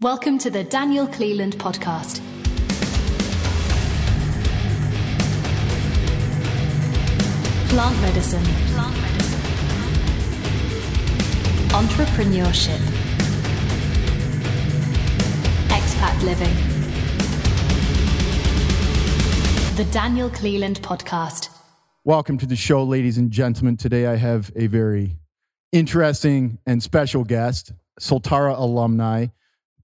Welcome to the Daniel Cleland podcast. Plant medicine. Plant medicine. Entrepreneurship. Expat living. The Daniel Cleland podcast. Welcome to the show, ladies and gentlemen. Today I have a very interesting and special guest, Soltara alumni,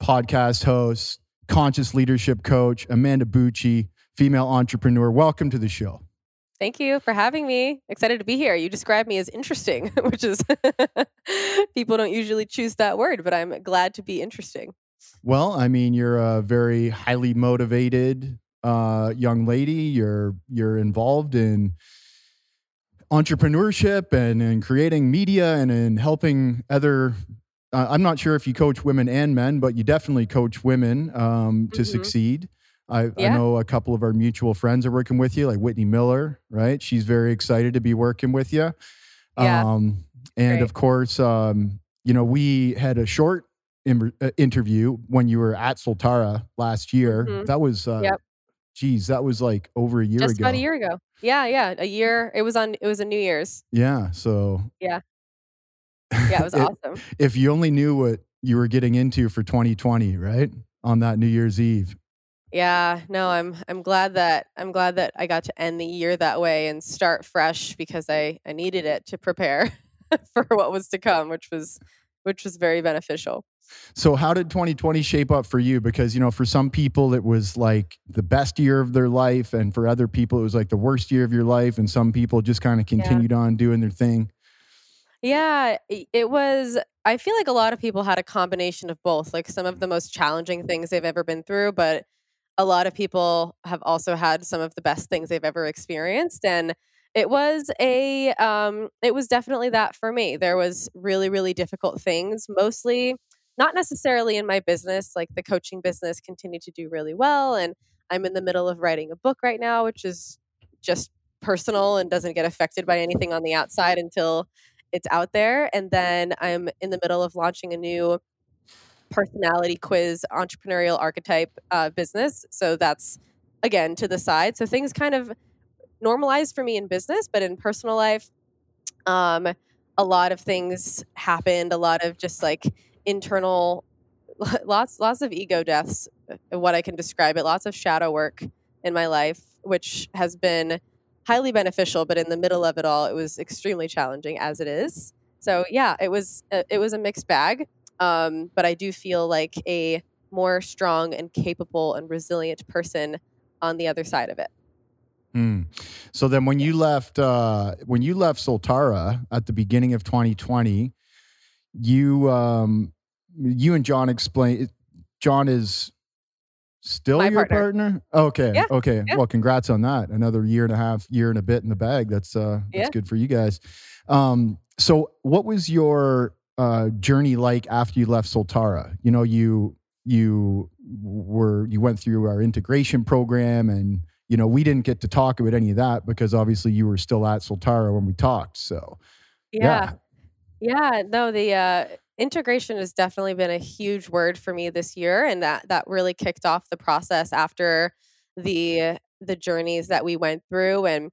podcast host, conscious leadership coach, Amanda Bucci, female entrepreneur. Welcome to the show. Thank you for having me. Excited to be here. You described me as interesting, which is people don't usually choose that word, but I'm glad to be interesting. Well, I mean, you're a very highly motivated uh, young lady. You're you're involved in entrepreneurship and in creating media and in helping other. Uh, I'm not sure if you coach women and men, but you definitely coach women um, to mm-hmm. succeed. I, yeah. I, know a couple of our mutual friends are working with you, like Whitney Miller, right? She's very excited to be working with you. Yeah. Um, and Great. of course, um, you know, we had a short uh, interview when you were at Soltara last year. Mm-hmm. That was, uh, yep. geez, that was like over a year Just ago. about a year ago. Yeah, yeah, a year. It was on. It was a New Year's. Yeah. So. Yeah. Yeah, it was awesome. If you only knew what you were getting into for 2020, right? On that New Year's Eve. Yeah, no, I'm I'm glad that I'm glad that I got to end the year that way and start fresh because I I needed it to prepare for what was to come, which was which was very beneficial. So how did 2020 shape up for you because you know for some people it was like the best year of their life and for other people it was like the worst year of your life and some people just kind of continued yeah. on doing their thing. Yeah, it was I feel like a lot of people had a combination of both, like some of the most challenging things they've ever been through, but a lot of people have also had some of the best things they've ever experienced and it was a um, it was definitely that for me. There was really really difficult things mostly not necessarily in my business like the coaching business continued to do really well and i'm in the middle of writing a book right now which is just personal and doesn't get affected by anything on the outside until it's out there and then i'm in the middle of launching a new personality quiz entrepreneurial archetype uh, business. So that's again to the side. So things kind of normalized for me in business, but in personal life, um, a lot of things happened. A lot of just like internal, lots lots of ego deaths. Uh, what I can describe it, lots of shadow work in my life, which has been highly beneficial. But in the middle of it all, it was extremely challenging, as it is. So yeah, it was it was a mixed bag. Um, but I do feel like a more strong and capable and resilient person on the other side of it. Mm. So then, when you left, uh, when you left Soltara at the beginning of 2020, you um, you and John explain. John is still My your partner. partner? Okay, yeah. okay. Yeah. Well, congrats on that. Another year and a half, year and a bit in the bag. That's uh, that's yeah. good for you guys. Um, so, what was your uh, journey like after you left Soltara? You know, you you were you went through our integration program, and you know we didn't get to talk about any of that because obviously you were still at Soltara when we talked. So yeah, yeah, yeah no, the uh, integration has definitely been a huge word for me this year, and that that really kicked off the process after the the journeys that we went through and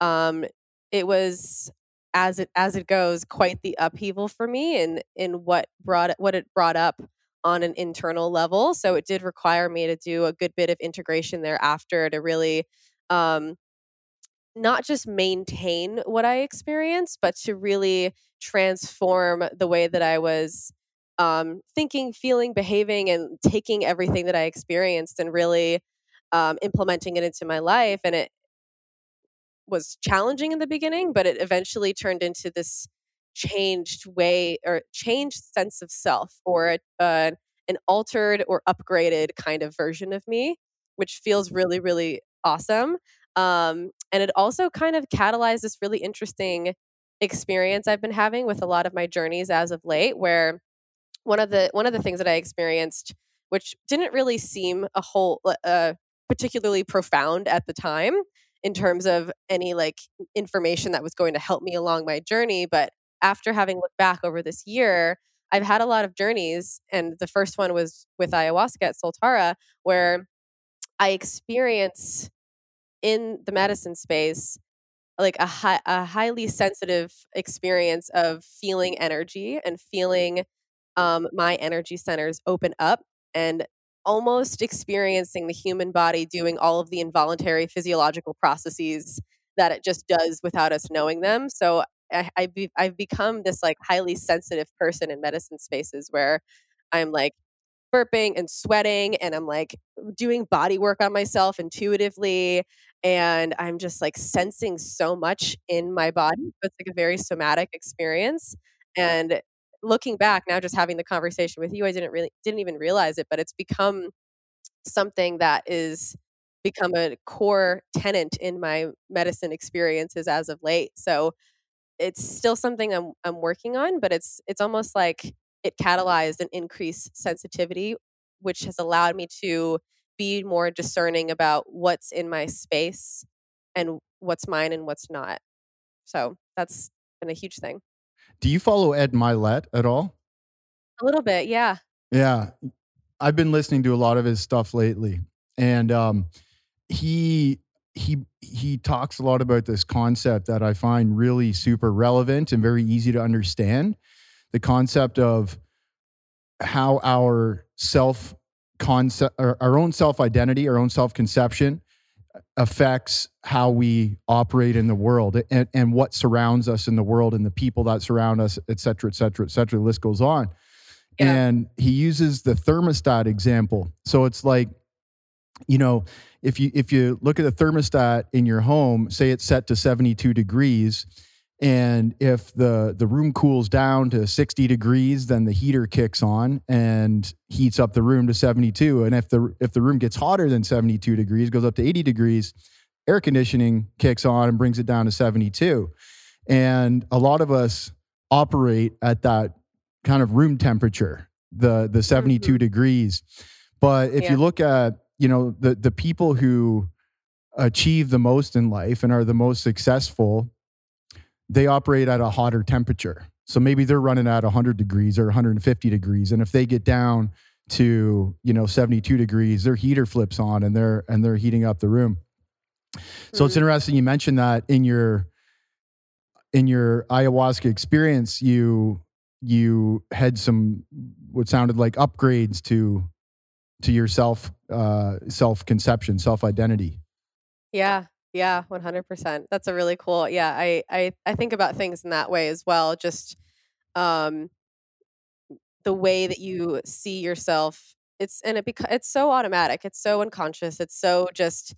um it was as it as it goes quite the upheaval for me in in what brought what it brought up on an internal level. So it did require me to do a good bit of integration thereafter to really um not just maintain what i experienced but to really transform the way that i was um, thinking feeling behaving and taking everything that i experienced and really um, implementing it into my life and it was challenging in the beginning, but it eventually turned into this changed way or changed sense of self or uh, an altered or upgraded kind of version of me, which feels really, really awesome. Um, and it also kind of catalyzed this really interesting experience I've been having with a lot of my journeys as of late, where one of the one of the things that I experienced, which didn't really seem a whole uh, particularly profound at the time, in terms of any like information that was going to help me along my journey. But after having looked back over this year, I've had a lot of journeys, and the first one was with ayahuasca at Soltara, where I experience in the medicine space like a, a highly sensitive experience of feeling energy and feeling um, my energy centers open up and almost experiencing the human body doing all of the involuntary physiological processes that it just does without us knowing them. So I, I've, be, I've become this like highly sensitive person in medicine spaces where I'm like burping and sweating and I'm like doing body work on myself intuitively and I'm just like sensing so much in my body. Mm. It's like a very somatic experience. And looking back now, just having the conversation with you, I didn't really didn't even realize it, but it's become something that is become a core tenant in my medicine experiences as of late. So it's still something I'm I'm working on, but it's it's almost like it catalyzed an increased sensitivity, which has allowed me to be more discerning about what's in my space and what's mine and what's not. So that's been a huge thing. Do you follow Ed Mylett at all? A little bit, yeah. Yeah. I've been listening to a lot of his stuff lately. And um, he he he talks a lot about this concept that I find really super relevant and very easy to understand. The concept of how our self concept our own self identity, our own self conception affects how we operate in the world and, and what surrounds us in the world and the people that surround us, et cetera, et cetera, et cetera. The list goes on. Yeah. And he uses the thermostat example. So it's like, you know, if you if you look at the thermostat in your home, say it's set to 72 degrees, and if the the room cools down to 60 degrees then the heater kicks on and heats up the room to 72 and if the if the room gets hotter than 72 degrees goes up to 80 degrees air conditioning kicks on and brings it down to 72 and a lot of us operate at that kind of room temperature the the 72 mm-hmm. degrees but if yeah. you look at you know the the people who achieve the most in life and are the most successful they operate at a hotter temperature. So maybe they're running at 100 degrees or 150 degrees, and if they get down to you know 72 degrees, their heater flips on and they're and they're heating up the room. So mm-hmm. it's interesting you mentioned that in your in your ayahuasca experience, you you had some what sounded like upgrades to to your self uh, self conception, self identity. Yeah, yeah, 100%. That's a really cool. Yeah, I I I think about things in that way as well, just um the way that you see yourself. It's and it beca- it's so automatic. It's so unconscious. It's so just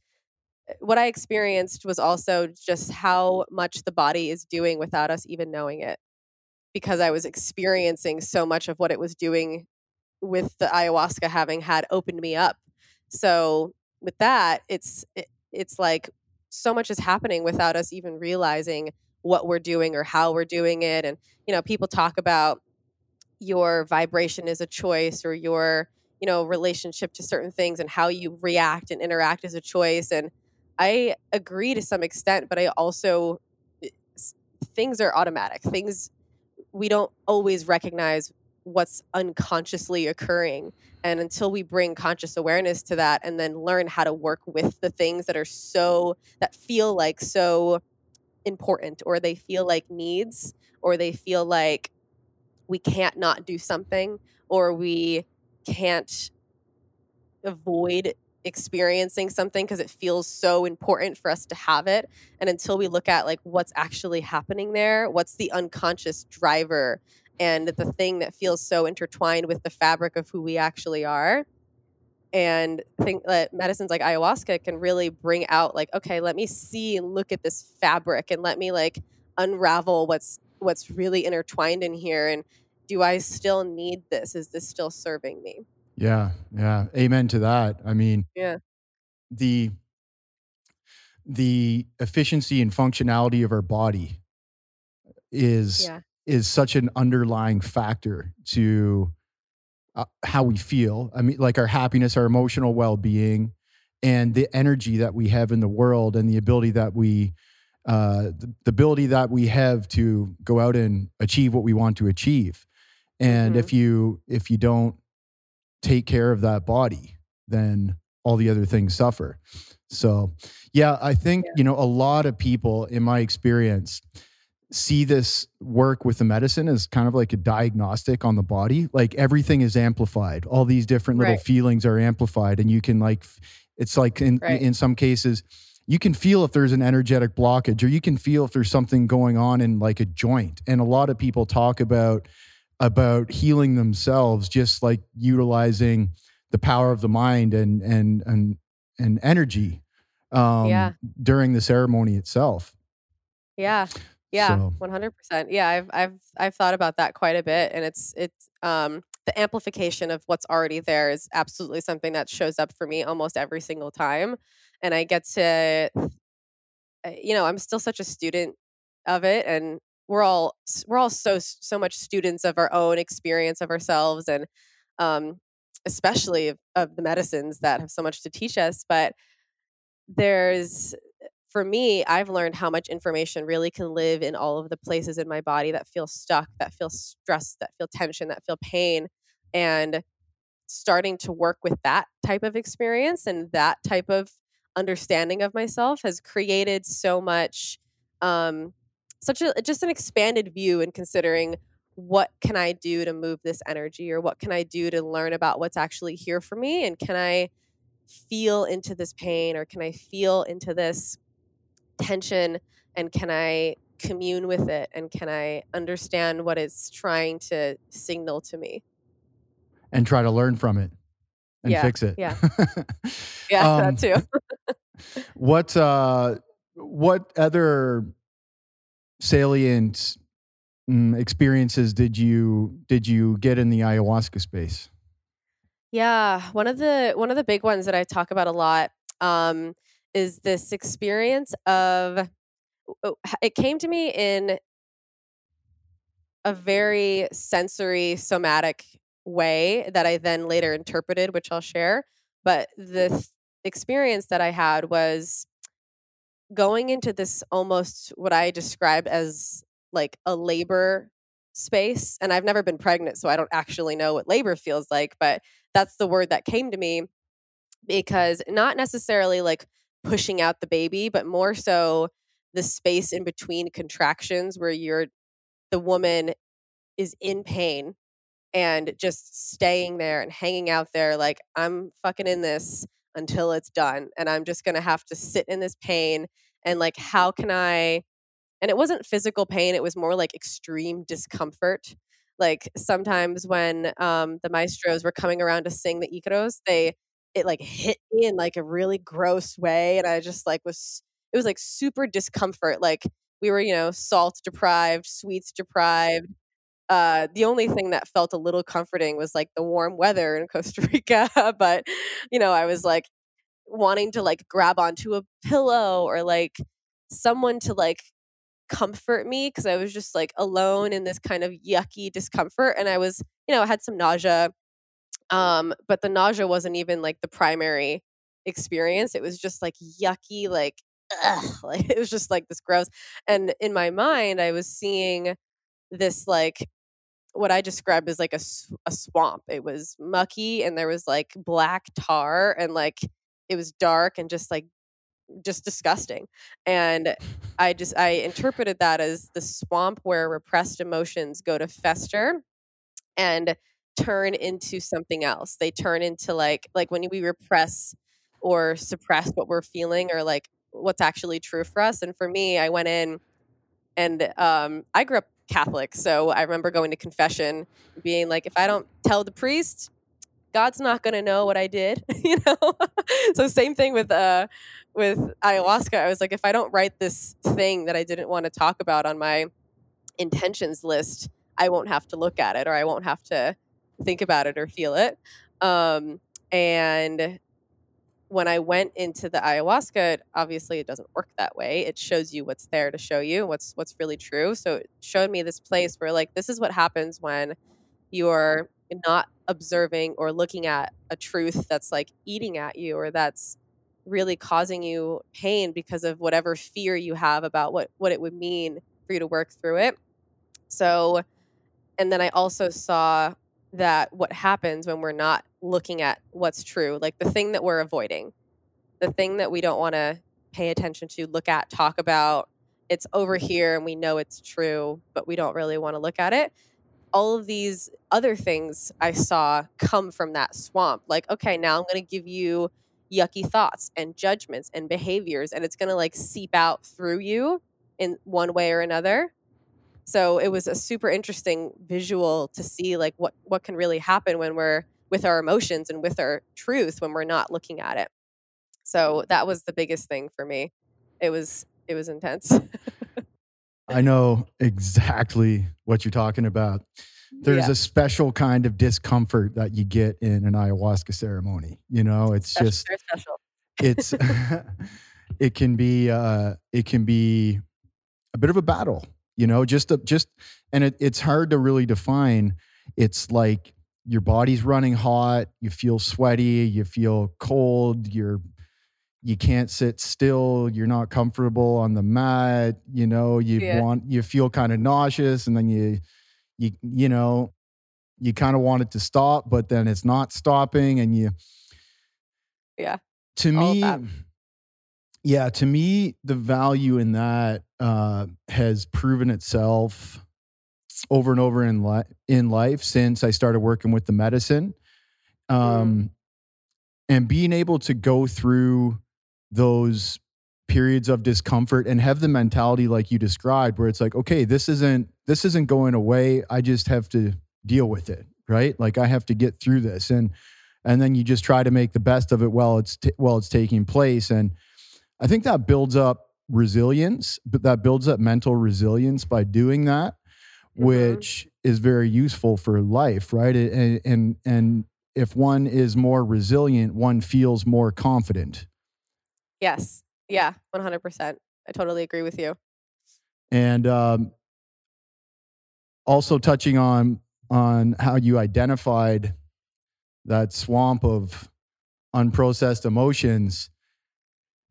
eh, what I experienced was also just how much the body is doing without us even knowing it. Because I was experiencing so much of what it was doing with the ayahuasca having had opened me up. So with that, it's it, it's like so much is happening without us even realizing what we're doing or how we're doing it and you know people talk about your vibration is a choice or your you know relationship to certain things and how you react and interact is a choice and i agree to some extent but i also eh, things are automatic. Things we don't always recognize what's unconsciously occurring and until we bring conscious awareness to that and then learn how to work with the things that are so, that feel like so important or they feel like needs or they feel like we can't not do something or we can't avoid experiencing something because it feels so important for us to have it and until we look at like what's actually happening there what's the unconscious driver and the thing that feels so intertwined with the fabric of who we actually are. And think that medicines like ayahuasca can really bring out like okay let me see and look at this fabric and let me like unravel what's what's really intertwined in here. And do i still need this? Is this still serving me? Yeah yeah. Amen to that. I mean yeah. the the efficiency and functionality of our body is yeah is such an underlying factor to uh, how we feel. I mean, like our happiness, our emotional well being, and the energy that we have in the world, and the ability that we, uh, the, the ability that we have to go out and achieve what we want to achieve. And Mm-hmm. if you if you don't take care of that body, then all the other things suffer. So, yeah, I think, Yeah. you know, a lot of people in my experience see this work with the medicine as kind of like a diagnostic on the body. Like everything is amplified. All these different little Right. feelings are amplified and you can like it's like in Right. in some cases you can feel if there's an energetic blockage or you can feel if there's something going on in like a joint. And a lot of people talk about about healing themselves just like utilizing the power of the mind and and and and energy um Yeah. during the ceremony itself Yeah. Yeah, one hundred percent. Yeah, I've I've I've thought about that quite a bit, and it's it's um the amplification of what's already there is absolutely something that shows up for me almost every single time, and I get to, you know, I'm still such a student of it, and we're all we're all so so much students of our own experience of ourselves, and um especially of, of the medicines that have so much to teach us, but there's for me, I've learned how much information really can live in all of the places in my body that feel stuck, that feel stressed, that feel tension, that feel pain. And starting to work with that type of experience and that type of understanding of myself has created so much um such a just an expanded view in considering what can I do to move this energy or what can I do to learn about what's actually here for me and can I feel into this pain or can I feel into this tension and can I commune with it and can I understand what it's trying to signal to me? and try to learn from it and Yeah, fix it yeah. Yeah, Um, that too. what uh what other salient mm, experiences did you did you get in the ayahuasca space Yeah, one of the one of the big ones that I talk about a lot um, is this experience of oh, it came to me in a very sensory somatic way that I then later interpreted, which I'll share. But the th- experience that I had was going into this almost what I described as like a labor space. And I've never been pregnant, so I don't actually know what labor feels like, but that's the word that came to me because not necessarily like pushing out the baby, but more so the space in between contractions where you're the woman is in pain and just staying there and hanging out there like I'm fucking in this until it's done and I'm just going to have to sit in this pain and like how can I and it wasn't physical pain it was more like extreme discomfort. Like sometimes when um the maestros were coming around to sing the icaros they it like hit me in like a really gross way and I just like was it was like super discomfort like we were you know salt deprived sweets deprived uh, the only thing that felt a little comforting was like the warm weather in Costa Rica. but, you know, I was like wanting to like grab onto a pillow or like someone to like comfort me because I was just like alone in this kind of yucky discomfort. And I was, you know, I had some nausea. Um, but the nausea wasn't even like the primary experience. It was just like yucky, like, ugh, like it was just like this gross. And in my mind, I was seeing this like what I described as like a, a swamp. It was mucky and there was like black tar and like it was dark and just like just disgusting. And I just I interpreted that as the swamp where repressed emotions go to fester and turn into something else. They turn into like like when we repress or suppress what we're feeling or like what's actually true for us. And for me, I went in and um, I grew up Catholic, so I remember going to confession, being like, if I don't tell the priest, God's not going to know what I did, you know. so same thing with uh, with ayahuasca. I was like, if I don't write this thing that I didn't want to talk about on my intentions list, I won't have to look at it, or I won't have to think about it or feel it. Um, and when I went into the ayahuasca, obviously it doesn't work that way. It shows you what's there to show you what's what's really true. So it showed me this place where like this is what happens when you're not observing or looking at a truth that's like eating at you or that's really causing you pain because of whatever fear you have about what what it would mean for you to work through it. So and then I also saw that what happens when we're not looking at what's true, like the thing that we're avoiding, the thing that we don't want to pay attention to, look at, talk about, it's over here and we know it's true, but we don't really want to look at it. All of these other things I saw come from that swamp. Like, okay, now I'm going to give you yucky thoughts and judgments and behaviors, and it's going to like seep out through you in one way or another. So it was a super interesting visual to see like what what can really happen when we're with our emotions and with our truth when we're not looking at it. So that was the biggest thing for me. It was it was intense. I know exactly what you're talking about. There's yeah. a special kind of discomfort that you get in an ayahuasca ceremony. You know, it's special, just special. it's it can be uh it can be a bit of a battle, you know, just a, just and it, it's hard to really define. It's like your body's running hot, you feel sweaty, you feel cold, you're you can't sit still you're not comfortable on the mat you know you yeah. want you feel kind of nauseous and then you you you know you kind of want it to stop but then it's not stopping and you yeah to All me yeah to me the value in that uh has proven itself over and over in life in life since i started working with the medicine um mm. and being able to go through those periods of discomfort and have the mentality like you described where it's like okay this isn't this isn't going away i just have to deal with it right like i have to get through this and and then you just try to make the best of it while it's t- while it's taking place and i think that builds up resilience but that builds up mental resilience by doing that mm-hmm. which is very useful for life right and and and if one is more resilient one feels more confident Yes. Yeah, 100%. I totally agree with you. And um, also touching on on how you identified that swamp of unprocessed emotions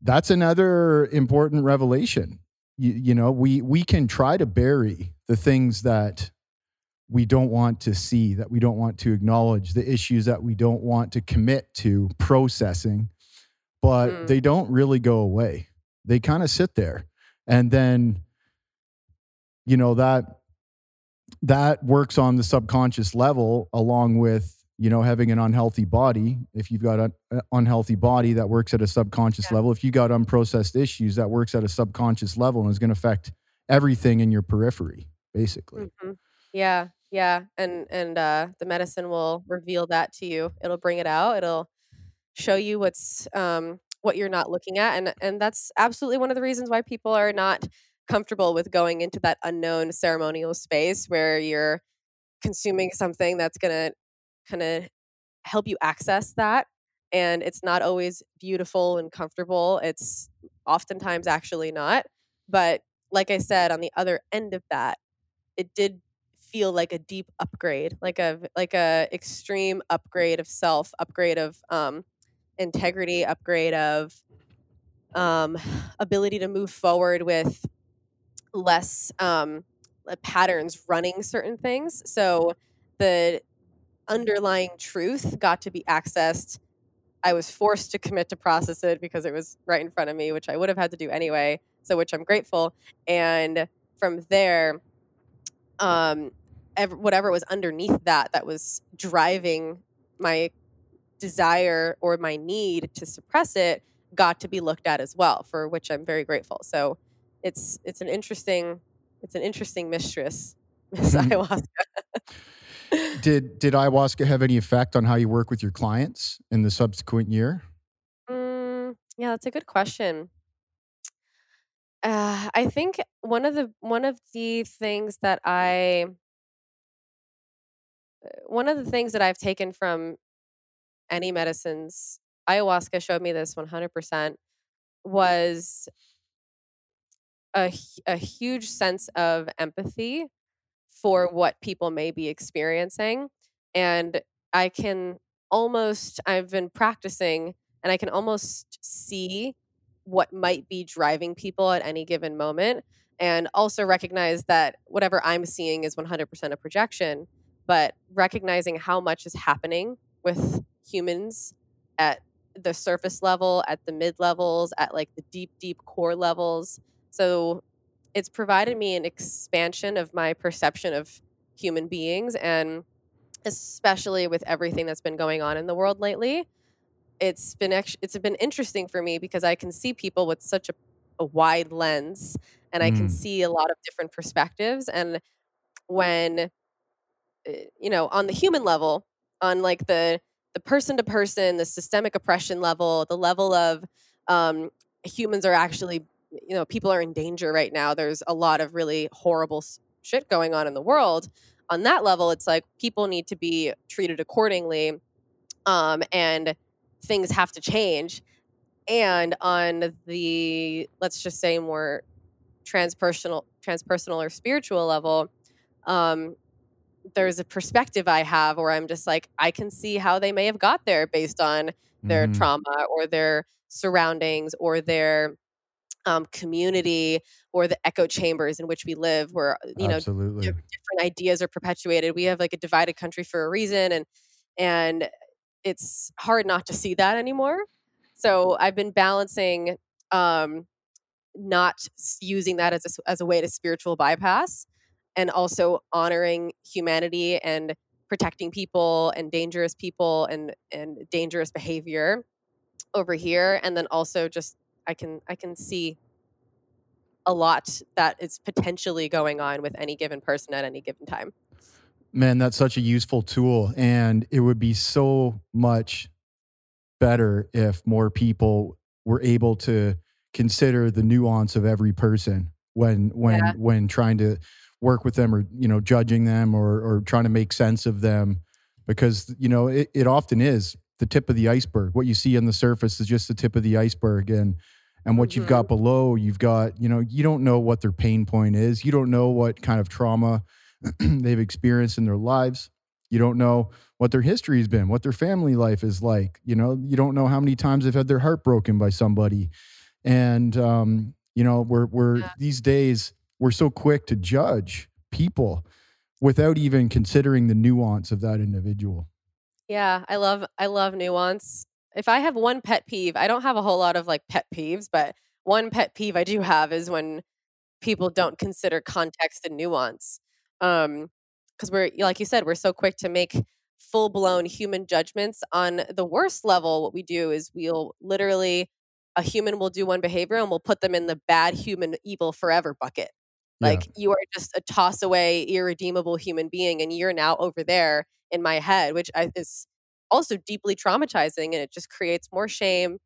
that's another important revelation you, you know we we can try to bury the things that we don't want to see that we don't want to acknowledge the issues that we don't want to commit to processing but mm. they don't really go away. They kind of sit there. And then, you know, that that works on the subconscious level along with you know having an unhealthy body if you've got an unhealthy body that works at a subconscious yeah. level if you got unprocessed issues that works at a subconscious level and is going to affect everything in your periphery basically mm-hmm. yeah yeah and and uh the medicine will reveal that to you it'll bring it out it'll show you what's um, what you're not looking at and and that's absolutely one of the reasons why people are not comfortable with going into that unknown ceremonial space where you're consuming something that's going to kind of help you access that and it's not always beautiful and comfortable it's oftentimes actually not but like i said on the other end of that it did feel like a deep upgrade like a like a extreme upgrade of self upgrade of um integrity upgrade of um, ability to move forward with less um, patterns running certain things. So the underlying truth got to be accessed. I was forced to commit to process it because it was right in front of me, which I would have had to do anyway. So, which I'm grateful. And from there, um, ever, whatever was underneath that, that was driving my desire or my need to suppress it got to be looked at as well for which i'm very grateful so it's it's an interesting it's an interesting mistress miss mm-hmm. ayahuasca did did ayahuasca have any effect on how you work with your clients in the subsequent year? Mm, yeah that's a good question. Uh, i think one of the one of the things that i one of the things that i've taken from any medicines, ayahuasca showed me this 100%, was a, a huge sense of empathy for what people may be experiencing. And I can almost, I've been practicing and I can almost see what might be driving people at any given moment. and also recognize that whatever I'm seeing is 100% a projection, but recognizing how much is happening with humans at the surface level, at the mid levels, at like the deep, deep core levels. So it's provided me an expansion of my perception of human beings and especially with everything that's been going on in the world lately it's been it's been interesting for me because I can see people with such a, a wide lens and I can mm. see a lot of different perspectives and when eh, you know on the human level on like the the person to person the systemic oppression level the level of um, humans are actually you know people are in danger right now there's a lot of really horrible shit going on in the world on that level it's like people need to be treated accordingly um, and things have to change. And on the, let's just say, more transpersonal, transpersonal or spiritual level, um, there's a perspective I have where I'm just like, I can see how they may have got there based on their mm-hmm. trauma or their surroundings or their um, community or the echo chambers in which we live, where you know Absolutely. different ideas are perpetuated. We have like a divided country for a reason, and and it's hard not to see that anymore. So I've been balancing um, not using that as a, as a way to spiritual bypass and also honoring humanity and protecting people and dangerous people and and dangerous behavior over here and then also just I can I can see a lot that is potentially going on with any given person at any given time. Man, that's such a useful tool. And it would be so much better if more people were able to consider the nuance of every person when when yeah. when trying to work with them or you know judging them or or trying to make sense of them because you know it, it often is the tip of the iceberg what you see on the surface is just the tip of the iceberg and and what mm-hmm. you've got mm-hmm. below you've got you know you don't know what their pain point is you don't know what kind of trauma they've experienced in their lives. You don't know what their history has been, what their family life is like. You know, you don't know how many times they've had their heart broken by somebody. And um, you know, we're we're yeah. these days we're so quick to judge people without even considering the nuance of that individual. Yeah, I love I love nuance. If I have one pet peeve, I don't have a whole lot of like pet peeves, but one pet peeve I do have is when people don't consider context and nuance um because we're like you said we're so quick to make full blown human judgments on the worst level what we do is we'll literally a human will do one behavior and we'll put them in the bad human evil forever bucket like yeah. you are just a toss away irredeemable human being and you're now over there in my head which is also deeply traumatizing and it just creates more shame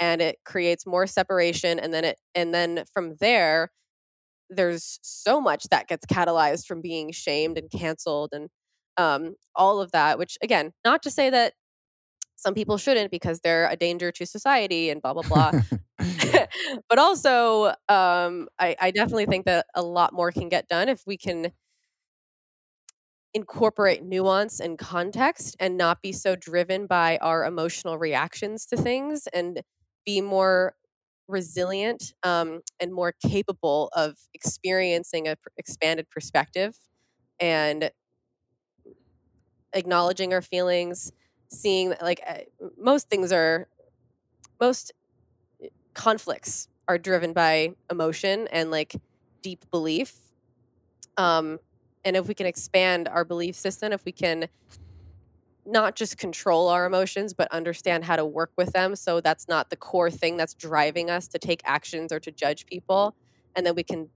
and it creates more separation and then it and then from there there's so much that gets catalyzed from being shamed and canceled and um, all of that, which again, not to say that some people shouldn't because they're a danger to society and blah, blah, blah. but also, um, I, I definitely think that a lot more can get done if we can incorporate nuance and context and not be so driven by our emotional reactions to things and be more resilient um, and more capable of experiencing a expanded perspective and acknowledging our feelings seeing like uh, most things are most eh, conflicts are driven by emotion and like deep belief um and if we can expand our belief system if we can not just control our emotions, but understand how to work with them. So that's not the core thing that's driving us to take actions or to judge people. And then we can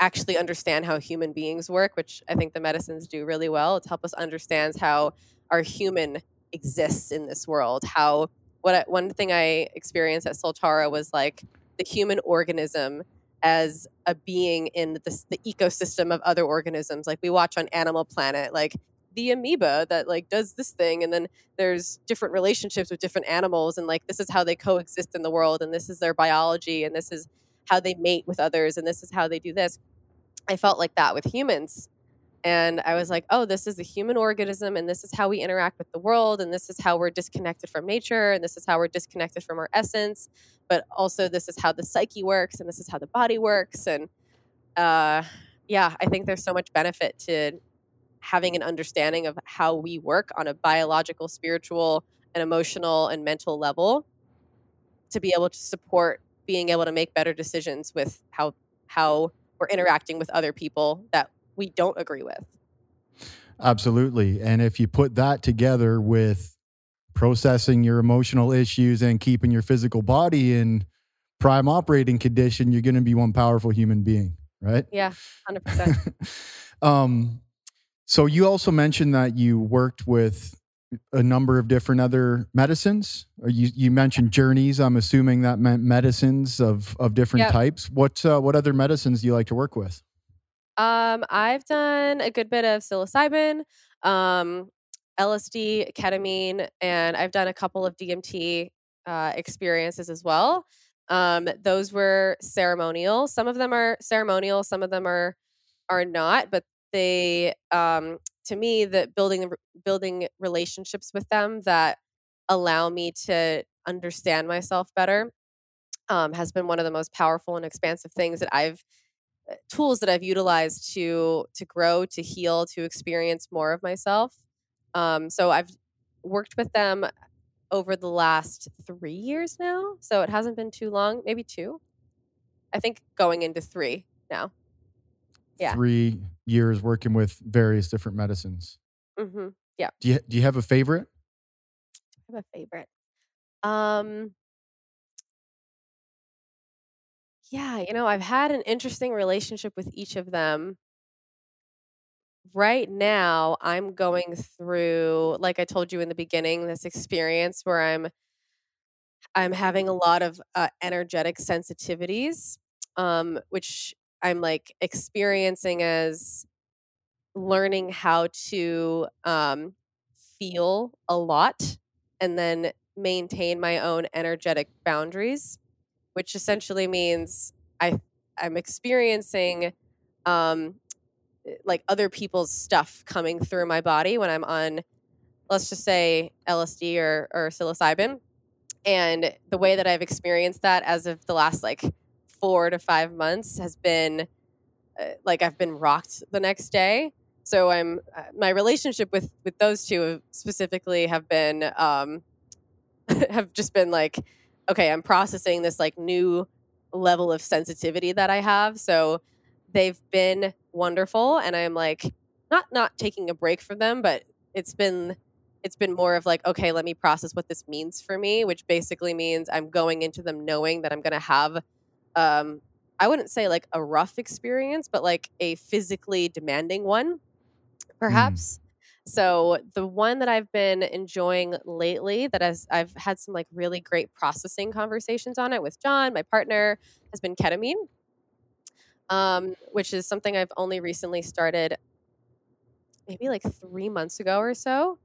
actually understand how human beings work, which I think the medicines do really well. It's help us understand how our human exists in this world. How what I, one thing I experienced at Soltara was like the human organism as a being in the, the ecosystem of other organisms. Like we watch on Animal Planet, like the amoeba that like does this thing and then there's different relationships with different animals and like this is how they coexist in the world and this is their biology and this is how they mate with others and this is how they do this i felt like that with humans and i was like oh this is a human organism and this is how we interact with the world and this is how we're disconnected from nature and this is how we're disconnected from our essence but also this is how the psyche works and this is how the body works and uh, yeah, I think there's so much benefit to having an understanding of how we work on a biological, spiritual, and emotional and mental level to be able to support being able to make better decisions with how how we're interacting with other people that we don't agree with. Absolutely. And if you put that together with processing your emotional issues and keeping your physical body in prime operating condition, you're going to be one powerful human being, right? Yeah, 100%. um, so you also mentioned that you worked with a number of different other medicines. You you mentioned journeys. I'm assuming that meant medicines of of different yep. types. What uh, what other medicines do you like to work with? Um, I've done a good bit of psilocybin, um, LSD, ketamine, and I've done a couple of DMT uh, experiences as well. Um, those were ceremonial. Some of them are ceremonial. Some of them are are not. But they, um, to me, that building building relationships with them that allow me to understand myself better um, has been one of the most powerful and expansive things that I've tools that I've utilized to to grow, to heal, to experience more of myself. Um, so I've worked with them over the last three years now. So it hasn't been too long, maybe two. I think going into three now. Yeah. Three years working with various different medicines. Mm-hmm. Yeah. Do you do you have a favorite? I have a favorite. Um Yeah, you know, I've had an interesting relationship with each of them. Right now, I'm going through, like I told you in the beginning, this experience where I'm I'm having a lot of uh, energetic sensitivities, um, which I'm like experiencing as learning how to um, feel a lot and then maintain my own energetic boundaries which essentially means I I'm experiencing um, like other people's stuff coming through my body when I'm on, let's just say LSD or or psilocybin, and the way that I've experienced that as of the last like four to five months has been uh, like I've been rocked the next day. So I'm uh, my relationship with with those two specifically have been um, have just been like okay, I'm processing this like new level of sensitivity that I have. So they've been wonderful and I'm like not not taking a break from them, but it's been it's been more of like okay, let me process what this means for me, which basically means I'm going into them knowing that I'm going to have um I wouldn't say like a rough experience, but like a physically demanding one mm. perhaps. Mm. So the one that I've been enjoying lately that has I've had some like really great processing conversations on it with John, my partner, has been ketamine. Um, which is something I've only recently started maybe like three months ago or so.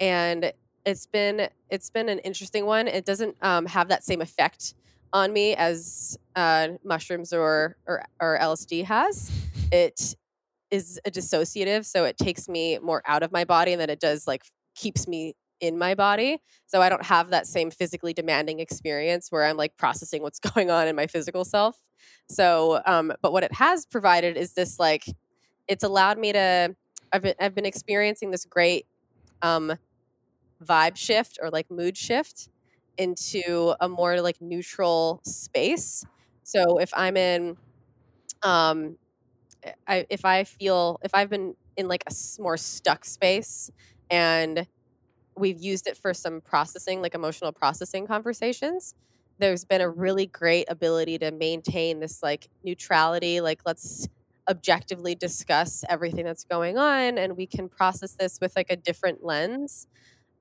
And it's been it's been an interesting one. It doesn't um, have that same effect on me as uh, mushrooms or, or or LSD has. It is a dissociative, so it takes me more out of my body than it does like keeps me in my body. So I don't have that same physically demanding experience where I'm like processing what's going on in my physical self. So, um, but what it has provided is this like, it's allowed me to, I've been, I've been experiencing this great um, vibe shift or like mood shift into a more like neutral space. So if I'm in, um, I, if I feel if I've been in like a more stuck space and we've used it for some processing, like emotional processing conversations, there's been a really great ability to maintain this like neutrality. Like, let's objectively discuss everything that's going on and we can process this with like a different lens.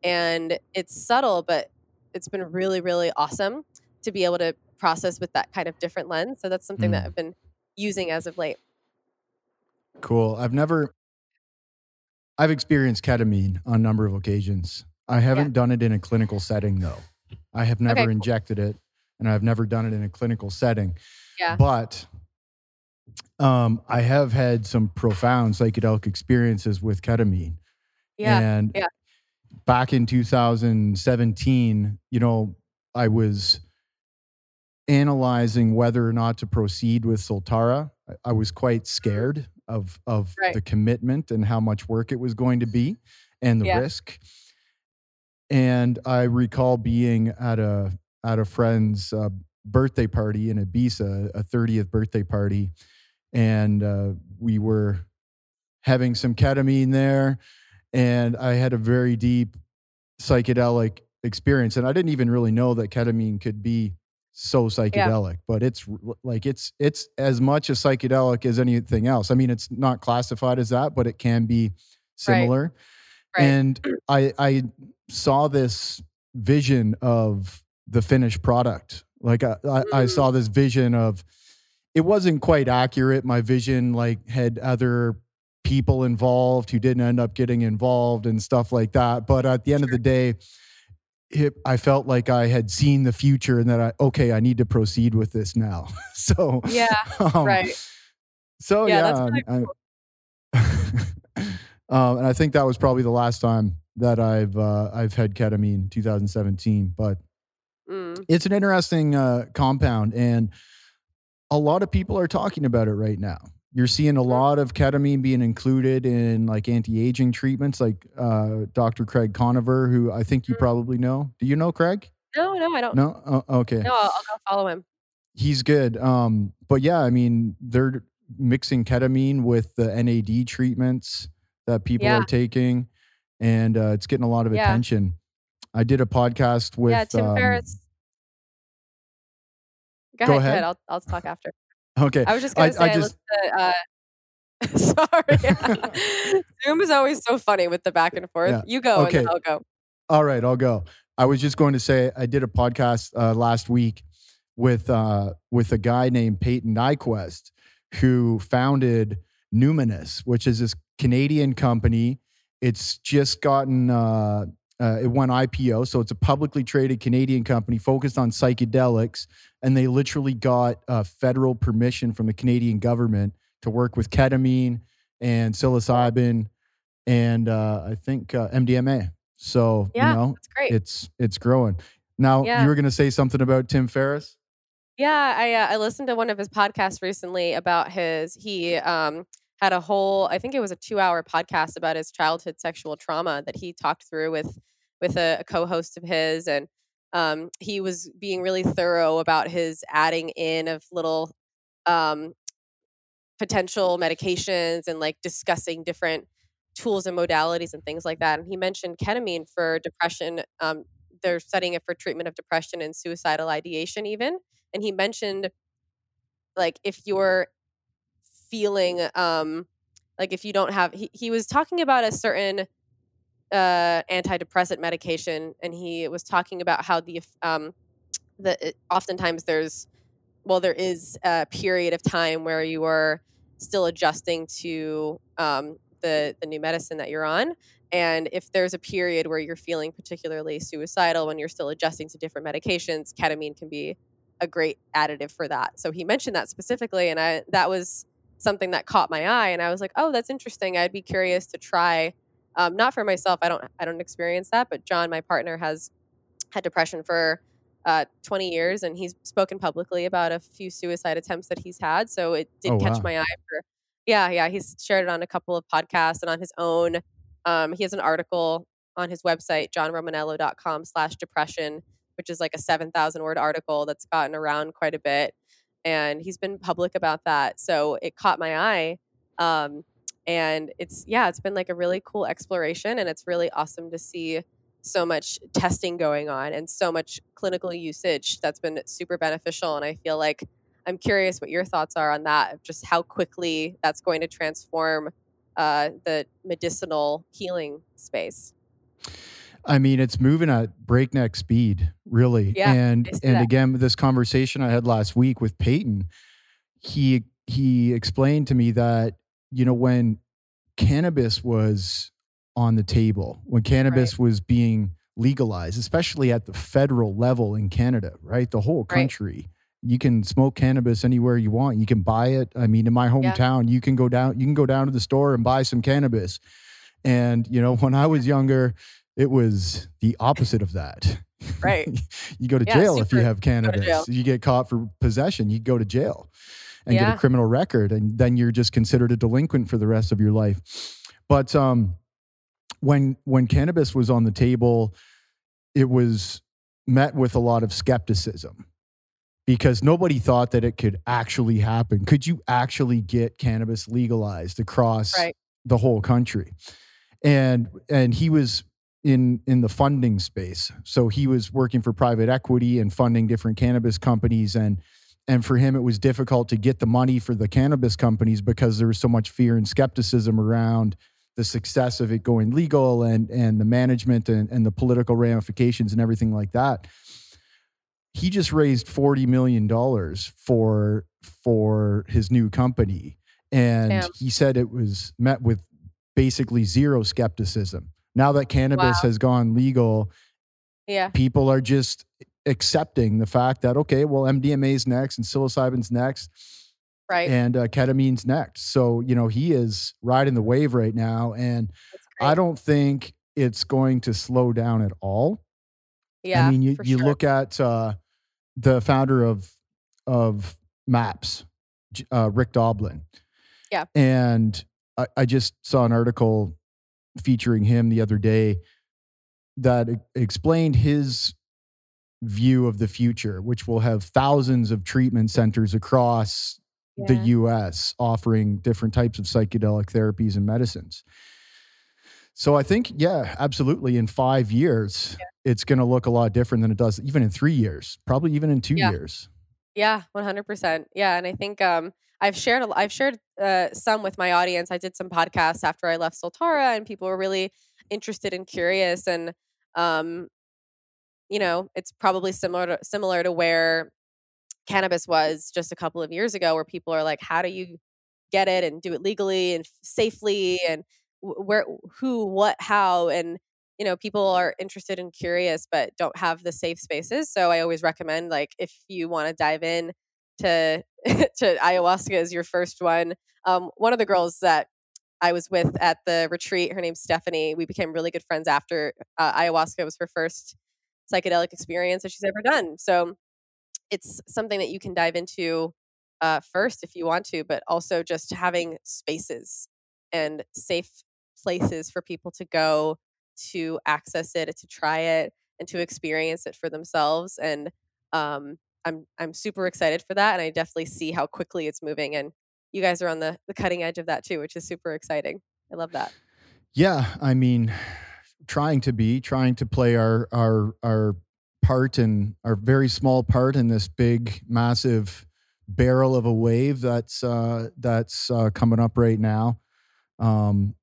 And it's subtle, but it's been really, really awesome to be able to process with that kind of different lens. So that's something mm. that I've been using as of late. Cool. I've never I've experienced ketamine on a number of occasions. I haven't yeah. done it in a clinical setting though. I have never okay, cool. injected it and I've never done it in a clinical setting. Yeah. But um, I have had some profound psychedelic experiences with ketamine. Yeah. And yeah. back in 2017, you know, I was analyzing whether or not to proceed with Soltara I was quite scared of of Right. the commitment and how much work it was going to be and the Yeah. risk. And I recall being at a at a friend's uh, birthday party in Ibiza, a 30th birthday party, and uh, we were having some ketamine there, and I had a very deep psychedelic experience, and I didn't even really know that ketamine could be so psychedelic, but it's like it's it's as much a psychedelic as anything else. I mean, it's not classified as that, but it can be similar. Right. And I I saw this vision of the finished product. Like I, I, I Mm. saw this vision of it wasn't quite accurate. My vision like had other people involved who didn't end up getting involved and stuff like that. But at the end of the day, it, I felt like I had seen the future and that I okay, I need to proceed with this now. so Yeah. um, Right. So Yeah, yeah, that's really I'm- um, and I think that was probably the last time that I've uh, I've had ketamine, 2017. But Mm. it's an interesting uh, compound, and a lot of people are talking about it right now. You're seeing a Mhm. lot of ketamine being included in like anti-aging treatments, like uh, Dr. Craig Koniver, who I think you Mhm. probably know. Do you know Craig? No, no, I don't. No. Oh, okay. No, I'll, I'll go follow him. He's good. Um, but yeah, I mean, they're mixing ketamine with the NAD treatments that people Yeah. are taking, and uh, it's getting a lot of Yeah. attention. I did a podcast with yeah, Tim um, Ferriss. Go, Go ahead, go ahead. ahead. I'll, I'll talk after. Okay, I was just gonna say I I, just- listened to. Uh, sorry, Zoom is always so funny with the back and forth. Yeah. You go, Okay. and I'll go. all right, I'll go. I was just going to say I did a podcast uh, last week with uh, with a guy named Payton Nyquvest who founded Numinus, which is this Canadian company. It's just gotten uh, uh, it went IPO, so it's a publicly traded Canadian company focused on psychedelics, and they literally got uh, federal permission from the Canadian government to work with ketamine and psilocybin and uh, I think uh, MDMA. So Yeah, you know, it's it's growing. Now Yeah. you were going to say something about Tim Ferriss. Yeah, I uh, I listened to one of his podcasts recently about his he um had a whole I think it was a 2-hour podcast about his childhood sexual trauma that he talked through with with a, a co-host of his and um he was being really thorough about his adding in of little um potential medications and like discussing different tools and modalities and things like that and he mentioned ketamine for depression um they're studying it for treatment of depression and suicidal ideation even and he mentioned like if you're feeling um like if you don't have he, he was talking about a certain uh antidepressant medication and he was talking about how the um the it- oftentimes there's well there is a period of time where you are still adjusting to um the the new medicine that you're on and if there's a period where you're feeling particularly suicidal when you're still adjusting to different medications ketamine can be a great additive for that. So he mentioned that specifically, and I that was something that caught my eye, and I was like, oh, that's interesting. I'd be curious to try. Um, not for myself. I don't. I don't experience that, but John, my partner, has had depression for uh, 20 years, and he's spoken publicly about a few suicide attempts that he's had. So it did Oh, catch wow. my eye. For yeah, yeah, he's shared it on a couple of podcasts and on his own. Um, he has an article on his website, johnromaniello.com slash depression, which is like a 7,000 word article that's gotten around quite a bit. And he's been public about that. So it caught my eye. Um, and it's, yeah, it's been like a really cool exploration. And it's really awesome to see so much testing going on and so much clinical usage that's been super beneficial. And I feel like I'm curious what your thoughts are on that, just how quickly that's going to transform uh, the medicinal healing space. I mean, it's moving at breakneck speed, really. Yeah, and and that. again, this conversation I had last week with Payton, he he explained to me that you know when cannabis was on the table, when cannabis was being legalized, especially at the federal level in Canada, right? The whole Right. country. You can smoke cannabis anywhere you want. You can buy it. I mean, in my Yeah. hometown, you can go down you can go down to the store and buy some cannabis. And you know, when I was younger, it was the opposite of that. Right. you go to Yeah, jail if you have cannabis. You get caught for possession, you go to jail. and yeah. get a criminal record, and then you're just considered a delinquent for the rest of your life. But um, when when cannabis was on the table, it was met with a lot of skepticism because nobody thought that it could actually happen. Could you actually get cannabis legalized across right. the whole country? And and he was in in the funding space. So he was working for private equity and funding different cannabis companies and and for him it was difficult to get the money for the cannabis companies because there was so much fear and skepticism around the success of it going legal and and the management and, and the political ramifications and everything like that he just raised 40 million dollars for for his new company and Damn. he said it was met with basically zero skepticism now that cannabis wow. has gone legal yeah. people are just accepting the fact that okay well mdma is next and psilocybin's next right. and uh, ketamine's next. So you know he is riding the wave right now and i don't think it's going to slow down at all. Yeah i mean you, you sure. look at uh, the founder of of maps uh, rick doblin. Yeah. And I, I just saw an article featuring him the other day that explained his view of the future, which will have thousands of treatment centers across yeah. the US offering different types of psychedelic therapies and medicines. So I think, yeah, absolutely. In five years, yeah. it's going to look a lot different than it does even in three years, probably even in two yeah. years. Yeah, one hundred percent. Yeah, and I think um, I've shared a, I've shared uh, some with my audience. I did some podcasts after I left Soltara, and people were really interested and curious. And um, you know, it's probably similar to similar to where cannabis was just a couple of years ago, where people are like, "How do you get it and do it legally and safely and where, who, what, how?" and you know people are interested and curious but don't have the safe spaces so i always recommend like if you want to dive in to to ayahuasca as your first one um, one of the girls that i was with at the retreat her name's stephanie we became really good friends after uh, ayahuasca was her first psychedelic experience that she's ever done so it's something that you can dive into uh, first if you want to but also just having spaces and safe places for people to go to access it, to try it, and to experience it for themselves. And um, I'm I'm super excited for that, and I definitely see how quickly it's moving. And you guys are on the the cutting edge of that too, which is super exciting. I love that. Yeah, I mean, trying to be trying to play our our our part and our very small part in this big massive barrel of a wave that's uh that's uh coming up right now um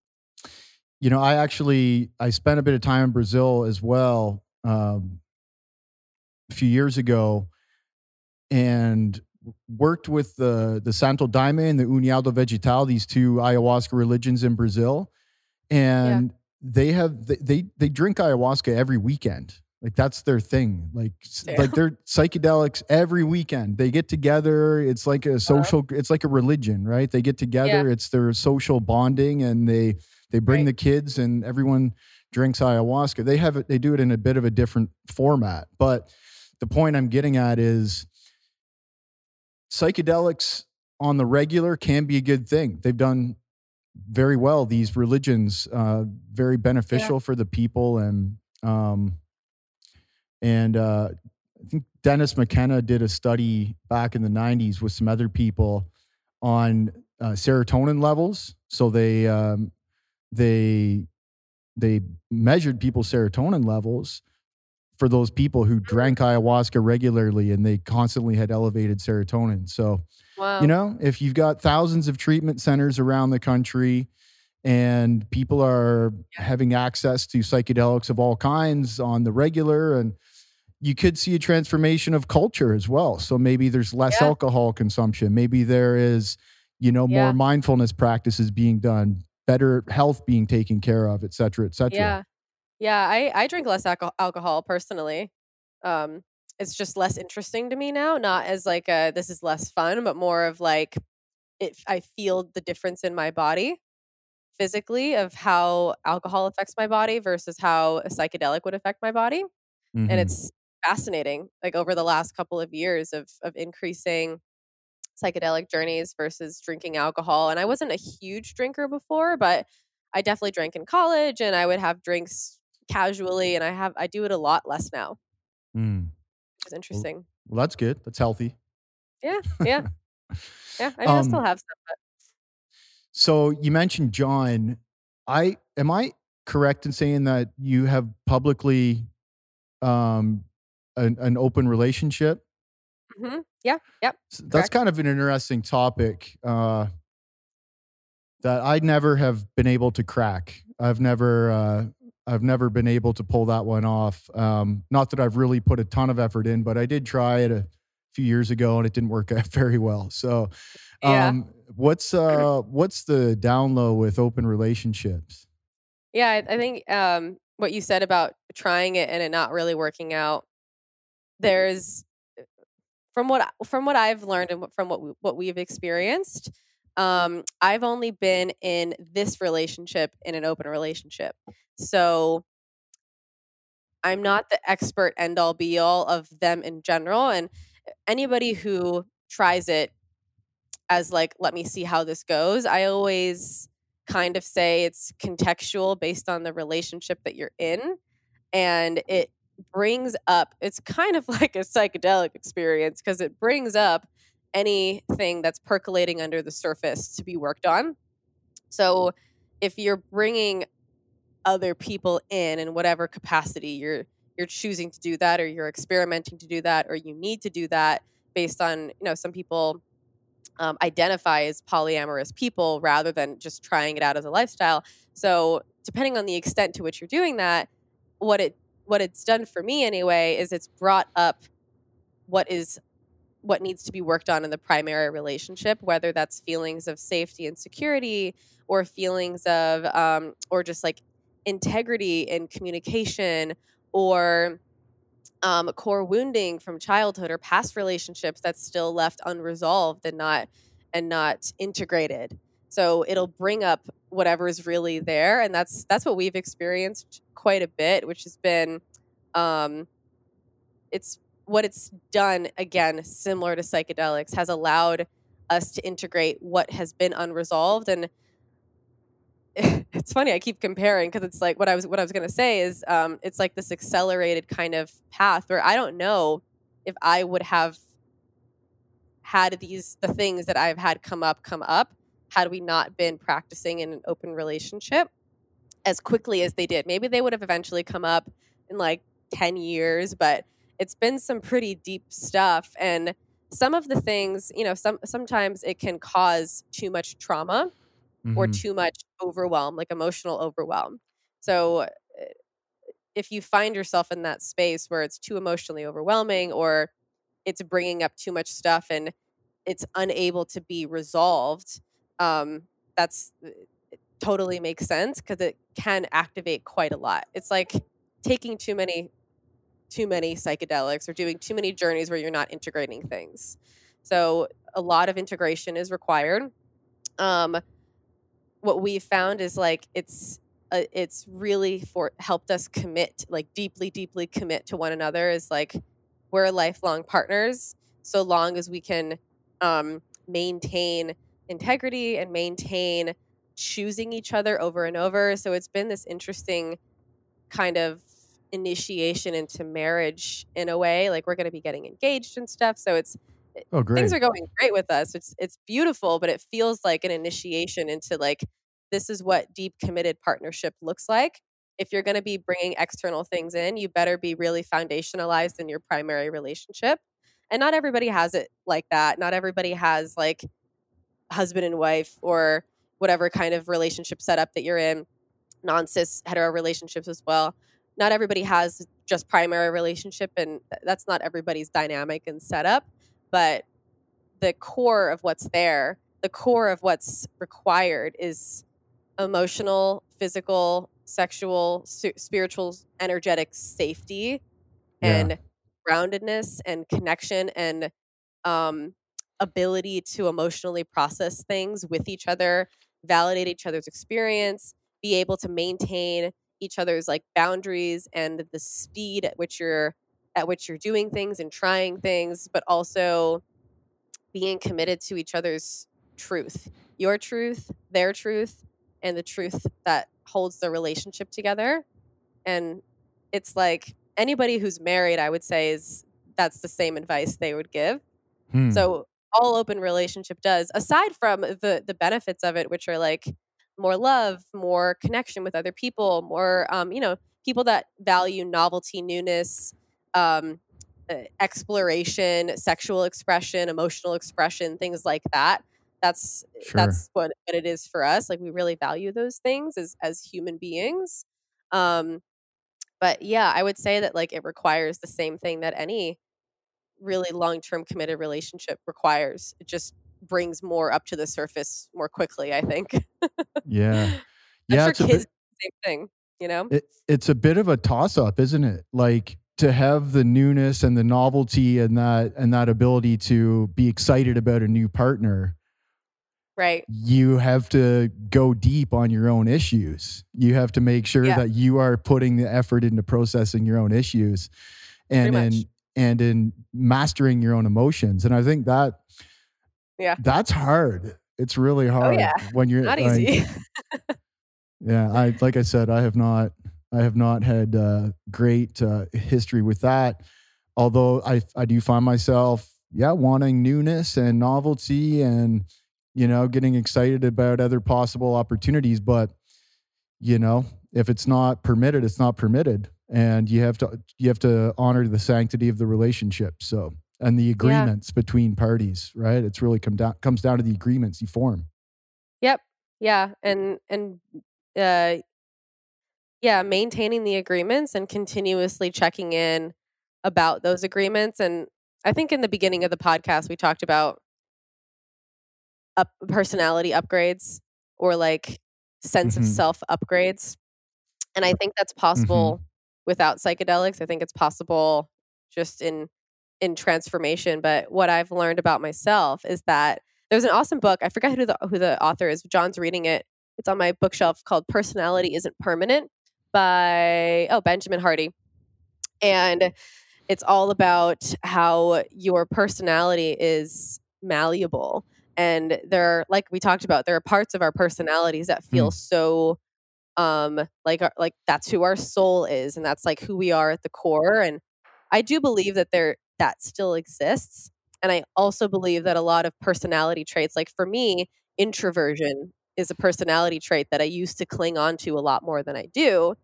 you know, I actually I spent a bit of time in Brazil as well um, a few years ago, and worked with the the Santo Daime and the União do Vegetal, these two ayahuasca religions in Brazil, and yeah. they have they, they drink ayahuasca every weekend. Like that's their thing. Like yeah. like they're psychedelics every weekend. They get together. It's like a uh-huh. social. Uh-huh. It's like a religion, right? They get together. Yeah. It's their social bonding, and they they bring right. the kids and everyone drinks ayahuasca. They have it, they do it in a bit of a different format. But the point I'm getting at is psychedelics on the regular can be a good thing. They've done very well. These religions, uh, very beneficial yeah. for the people, and um, and uh, I think Dennis McKenna did a study back in the '90s with some other people on uh, serotonin levels. So they um, they they measured people's serotonin levels for those people who drank ayahuasca regularly and they constantly had elevated serotonin. So, wow. you know, if you've got thousands of treatment centers around the country and people are having access to psychedelics of all kinds on the regular and you could see a transformation of culture as well. So maybe there's less yeah. alcohol consumption. Maybe there is, you know, yeah. more mindfulness practices being done better health being taken care of, et cetera, et cetera. Yeah. Yeah. I, I drink less alcohol personally. Um, it's just less interesting to me now, not as like a, this is less fun, but more of like, it, I feel the difference in my body physically of how alcohol affects my body versus how a psychedelic would affect my body. Mm-hmm. And it's fascinating, like over the last couple of years of, of increasing psychedelic journeys versus drinking alcohol. And I wasn't a huge drinker before, but I definitely drank in college and I would have drinks casually and I have I do it a lot less now. Mm. Is interesting. Well, well, that's good. That's healthy. Yeah, yeah. yeah, I mean, um, I still have some but so you mentioned John. I am I correct in saying that you have publicly um an, an open relationship? Mm-hmm. Yeah. Yep. So that's kind of an interesting topic uh, that I'd never have been able to crack. I've never, uh, I've never been able to pull that one off. Um, not that I've really put a ton of effort in, but I did try it a few years ago and it didn't work out very well. So, um, yeah. what's uh, what's the down low with open relationships? Yeah, I, I think um, what you said about trying it and it not really working out. There's from what from what I've learned and from what we, what we've experienced, um, I've only been in this relationship in an open relationship. So I'm not the expert end all be all of them in general. And eh, anybody who tries it as like, let me see how this goes, I always kind of say it's contextual based on the relationship that you're in. And it brings up it's kind of like a psychedelic experience because it brings up anything that's percolating under the surface to be worked on. So if you're bringing other people in in whatever capacity you're you're choosing to do that or you're experimenting to do that or you need to do that based on you know some people um, identify as polyamorous people rather than just trying it out as a lifestyle. So depending on the extent to which you're doing that what it what it's done for me anyway is it's brought up what is what needs to be worked on in the primary relationship whether that's feelings of safety and security or feelings of um, or just like integrity in communication or um, core wounding from childhood or past relationships that's still left unresolved and not and not integrated. So it'll bring up whatever is really there and that's that's what we've experienced quite a bit which has been um it's what it's done again similar to psychedelics has allowed us to integrate what has been unresolved and it's funny i keep comparing because it's like what i was what i was going to say is um, it's like this accelerated kind of path where i don't know if i would have had these the things that i've had come up come up had we not been practicing in an open relationship as quickly as they did. Maybe they would have eventually come up in like 10 years, but it's been some pretty deep stuff and some of the things, you know, some sometimes it can cause too much trauma mm-hmm. or too much overwhelm, like emotional overwhelm. So eh, if you find yourself in that space where it's too emotionally overwhelming or it's bringing up too much stuff and it's unable to be resolved, um, that's totally makes sense because it can activate quite a lot. It's like taking too many too many psychedelics or doing too many journeys where you're not integrating things. So a lot of integration is required. Um, what we found is like it's uh, it's really for helped us commit like deeply deeply commit to one another is like we're lifelong partners so long as we can um, maintain integrity and maintain choosing each other over and over. So it's been this interesting kind of initiation into marriage in a way. Like we're going to be getting engaged and stuff. So it's oh, great. things are going great with us. It's it's beautiful, but it feels like an initiation into like this is what deep committed partnership looks like. If you're going to be bringing external things in, you better be really foundationalized in your primary relationship. And not everybody has it like that. Not everybody has like husband and wife or whatever kind of relationship setup that you're in, non cis hetero relationships as well. Not everybody has just primary relationship, and that's not everybody's dynamic and setup. But the core of what's there, the core of what's required is emotional, physical, sexual, spiritual, energetic safety yeah. and groundedness and connection and um, ability to emotionally process things with each other, validate each other's experience, be able to maintain each other's like boundaries and the speed at which you're at which you're doing things and trying things, but also being committed to each other's truth, your truth, their truth, and the truth that holds the relationship together. And it's like anybody who's married, I would say, is that's the same advice they would give. Hmm. So all open relationship does, aside from the the benefits of it, which are like more love, more connection with other people, more um, you know, people that value novelty, newness, um, uh, exploration, sexual expression, emotional expression, things like that. That's sure. that's what, what it is for us. Like we really value those things as as human beings. Um, but yeah, I would say that like it requires the same thing that any really long term committed relationship requires. It just brings more up to the surface more quickly, I think. yeah. Yeah. For kids, bit, same thing, you know? It, it's a bit of a toss up, isn't it? Like to have the newness and the novelty and that and that ability to be excited about a new partner right. you have to go deep on your own issues. You have to make sure yeah. that you are putting the effort into processing your own issues and in and in mastering your own emotions. And i think that yeah. that's hard. It's really oh, hard oh, yeah. when you're not easy. Yeah i like i said i have not i have not had uh, great uh, history with that although i i do find myself yeah wanting newness and novelty and you know, getting excited about other possible opportunities. But, you know, if it's not permitted, it's not permitted. And you have to you have to honor the sanctity of the relationship. So and the agreements yeah. between parties, right? It's really come down comes down to the agreements you form. Yep. Yeah. And and uh yeah, maintaining the agreements and continuously checking in about those agreements. And I think in the beginning of the podcast we talked about up personality upgrades or like sense mm-hmm. of self upgrades. And I think that's possible mm-hmm. without psychedelics. I think it's possible just in in transformation. But what I've learned about myself is that there's an awesome book. I forget who the who the author is. John's reading it. It's on my bookshelf called Personality Isn't Permanent by oh Benjamin Hardy. And it's all about how your personality is malleable and there like we talked about there are parts of our personalities that feel mm. so um like like that's who our soul is and that's like who we are at the core and i do believe that there that still exists and i also believe that a lot of personality traits like for me introversion is a personality trait that i used to cling on to a lot more than i do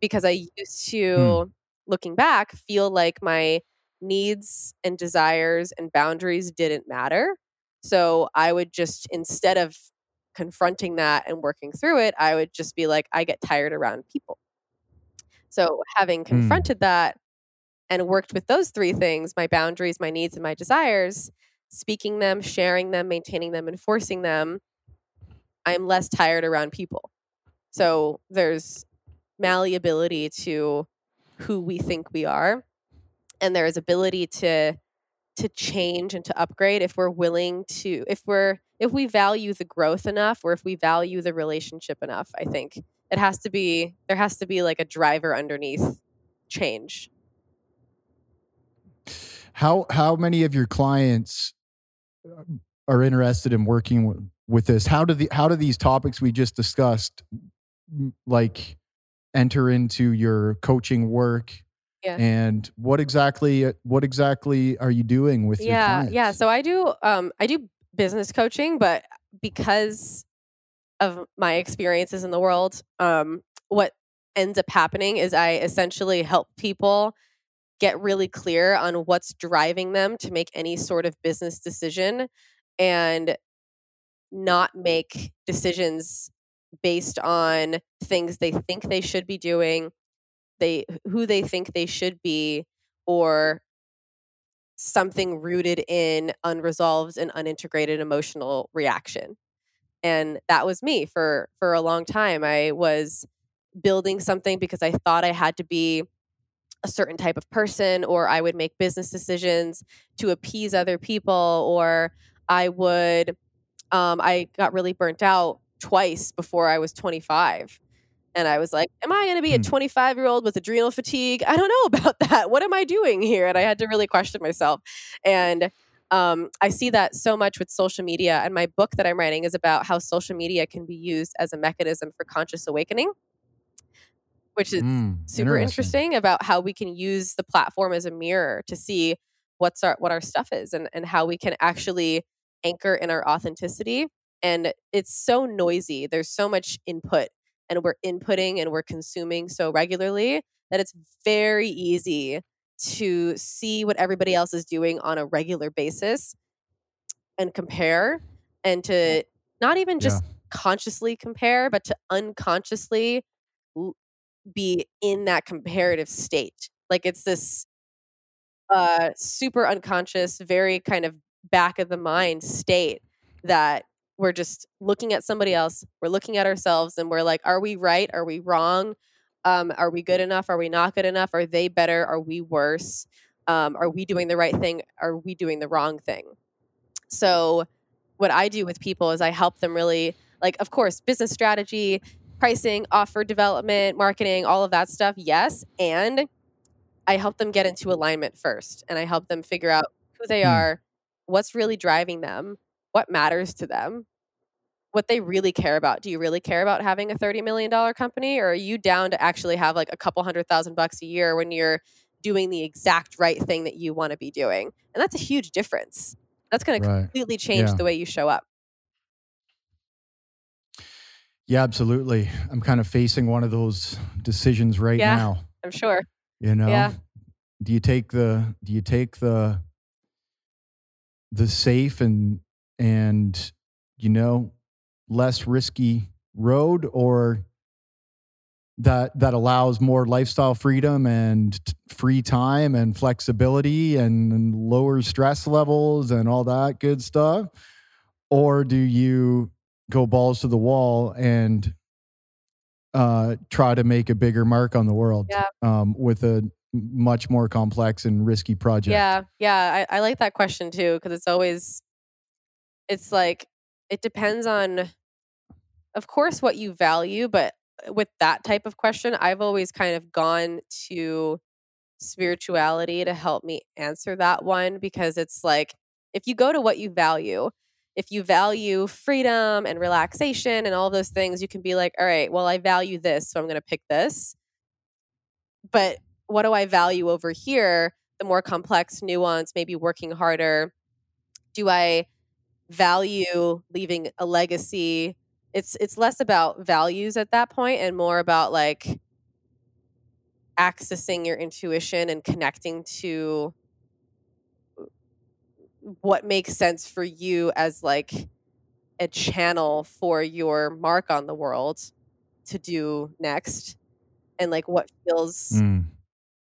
because i used to mm. looking back feel like my needs and desires and boundaries didn't matter so I would just, instead of confronting that and working through it, I would just be like, I get tired around people. So having hmm. confronted mm. that and worked with those three things my boundaries, my needs, and my desires speaking them, sharing them, maintaining them, enforcing them I'm less tired around people. So there's malleability to who we think we are. And there is ability to to change and to upgrade if we're willing to if we're if we value the growth enough or if we value the relationship enough i think it has to be there has to be like a driver underneath change how how many of your clients um, are interested in working with this? How do the how do these topics we just discussed like enter into your coaching work? Yeah. And what exactly what exactly are you doing with yeah, your Yeah, so I do um I do business coaching, but because of my experiences in the world, um what ends up happening is I essentially help people get really clear on what's driving them to make any sort of business decision and not make decisions based on things they think they should be doing they who they think they should be or something rooted in unresolved and unintegrated emotional reaction. And that was me for for a long time. I was building something because i thought i had to be a certain type of person or i would make business decisions to appease other people or i would um, i got really burnt out twice before i was 25 and I was like, Am I going to be a hmm. 25 year old with adrenal fatigue? I don't know about that. What am I doing here? And I had to really question myself. And um, I see that so much with social media. And my book that I'm writing is about how social media can be used as a mechanism for conscious awakening, which is mm, super interesting. interesting about how we can use the platform as a mirror to see what's our what our stuff is and, and how we can actually anchor in our authenticity. And it's so noisy. There's so much input and we're inputting and we're consuming so regularly that it's very easy to see what everybody else is doing on a regular basis and compare and to not even just yeah. consciously compare but to unconsciously be in that comparative state like it's this uh super unconscious very kind of back of the mind state that we're just looking at somebody else we're looking at ourselves and we're like are we right are we wrong um, are we good enough? Are we not good enough? Are they better? Are we worse? Um, are we doing the right thing? Are we doing the wrong thing? So, what I do with people is I help them really, like, of course, business strategy, pricing, offer development, marketing, all of that stuff, yes. And I help them get into alignment first and I help them figure out who they hmm. are, what's really driving them, what matters to them, what they really care about. Do you really care about having a $30 million company or are you down to actually have like a couple hundred thousand bucks a year when you're doing the exact right thing that you want to be doing? And that's a huge difference. That's going right. to completely change yeah. the way you show up. Yeah, absolutely. I'm kind of facing one of those decisions right yeah, now. I'm sure. You know, yeah. do you take the do you take the the safe and and you know less risky road or that that allows more lifestyle freedom and free time and flexibility and, and lower stress levels and all that good stuff or do you go balls to the wall and uh, try to make a bigger mark on the world yeah. um, with a much more complex and risky project. Yeah yeah i, I like that question too because it's always it's like it depends on of course what you value but uh, with that type of question i've always kind of gone to spirituality to help me answer that one because it's like if you go to what you value if you value freedom and relaxation and all those things you can be like all right well i value this so i'm going to pick this. But what do i value over here? The more complex nuance maybe working harder. Do i value leaving a legacy? It's it's less about values at that point and more about like accessing your intuition and connecting to what makes sense for you as like a channel for your mark on the world to do next and like what feels mm.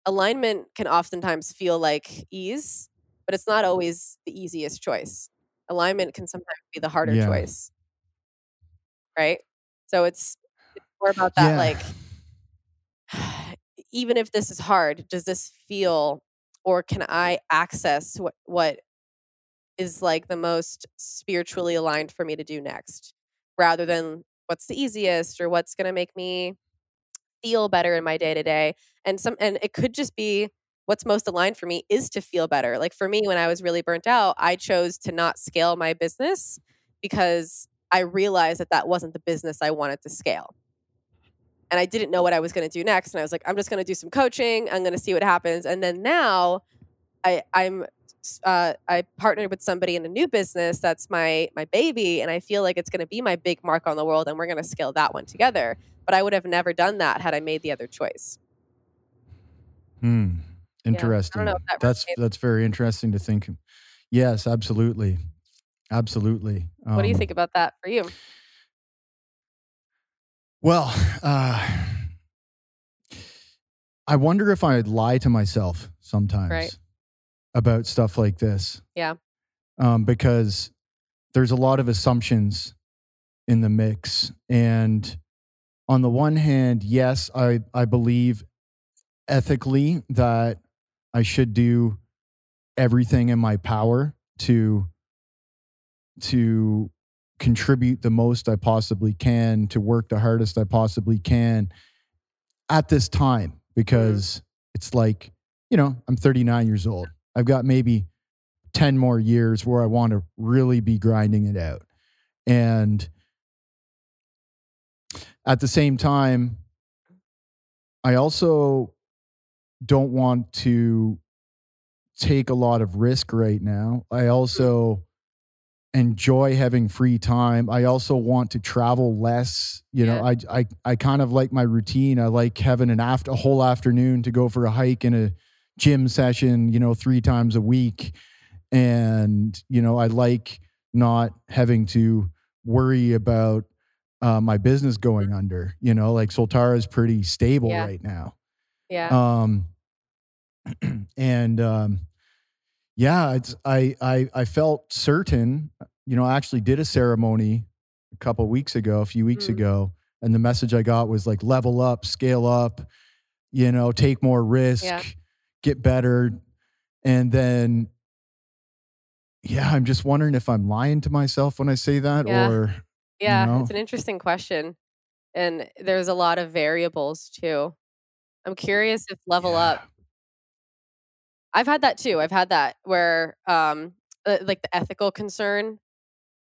Alignment can oftentimes feel like ease but it's not always the easiest choice alignment can sometimes be the harder yeah. choice. Right? So it's, it's more about that yeah. like even if this is hard, does this feel or can I access what what is like the most spiritually aligned for me to do next rather than what's the easiest or what's going to make me feel better in my day to day and some and it could just be what's most aligned for me is to feel better. Like for me, when I was really burnt out, I chose to not scale my business because I realized that that wasn't the business I wanted to scale. And I didn't know what I was going to do next. And I was like, I'm just going to do some coaching. I'm going to see what happens. And then now I, I'm uh, I partnered with somebody in a new business that's my my baby, and I feel like it's going to be my big mark on the world, and we're going to scale that one together. But I would have never done that had I made the other choice. Hmm. Interesting. Yeah, that that's that's very interesting to think. Yes, absolutely, absolutely. Um, what do you um think about that for you? Well, uh, I wonder if I'd lie to myself sometimes right. About stuff like this. Yeah. Um, because there's a lot of assumptions in the mix, and on the one hand, yes, I I believe ethically that I should do everything in my power to to contribute the most I possibly can, to work the hardest I possibly can at this time mm-hmm. because mm-hmm. it's like, you know, I'm 39 years old. I've got maybe 10 more years where I want to really be grinding it out. And at the same time, I also don't want to take a lot of risk right now. I also mm-hmm. enjoy having free time. I also want to travel less. You know, I I I kind of like my routine. I like having an after a whole afternoon to go for a hike and a gym session, you know, 3 times a week. And, you know, I like not having to worry about uh, my business going under. You know, like Soltara is pretty stable Yeah. right now. Yeah. Um, and um, yeah, it's I I I felt certain. You know, I actually did a ceremony a couple weeks ago, a few weeks Mm. ago, and the message I got was like level up, scale up, you know, take more risk, Yeah. Get better, and then. Yeah, I'm just wondering if I'm lying to myself when I say that, Yeah. or Yeah, know? it's an interesting question. And there's a lot of variables too. I'm curious if level Yeah. up. I've had that too. I've had that where um uh, like the ethical concern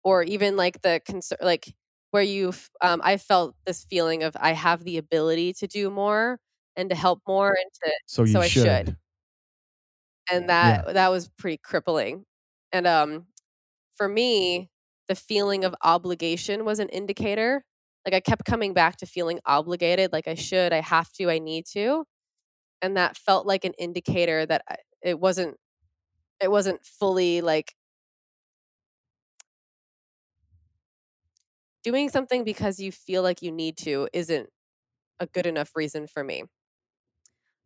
or even like the concern like where you've um I felt this feeling of I have the ability to do more and to help more and to So you So I should. should. and that that was pretty crippling. And um for me, the feeling of obligation was an indicator. Like I kept coming back to feeling obligated, like I should, I have to, I need to. And that felt like an indicator that I, it wasn't it wasn't fully like doing something because you feel like you need to isn't a good enough reason for me.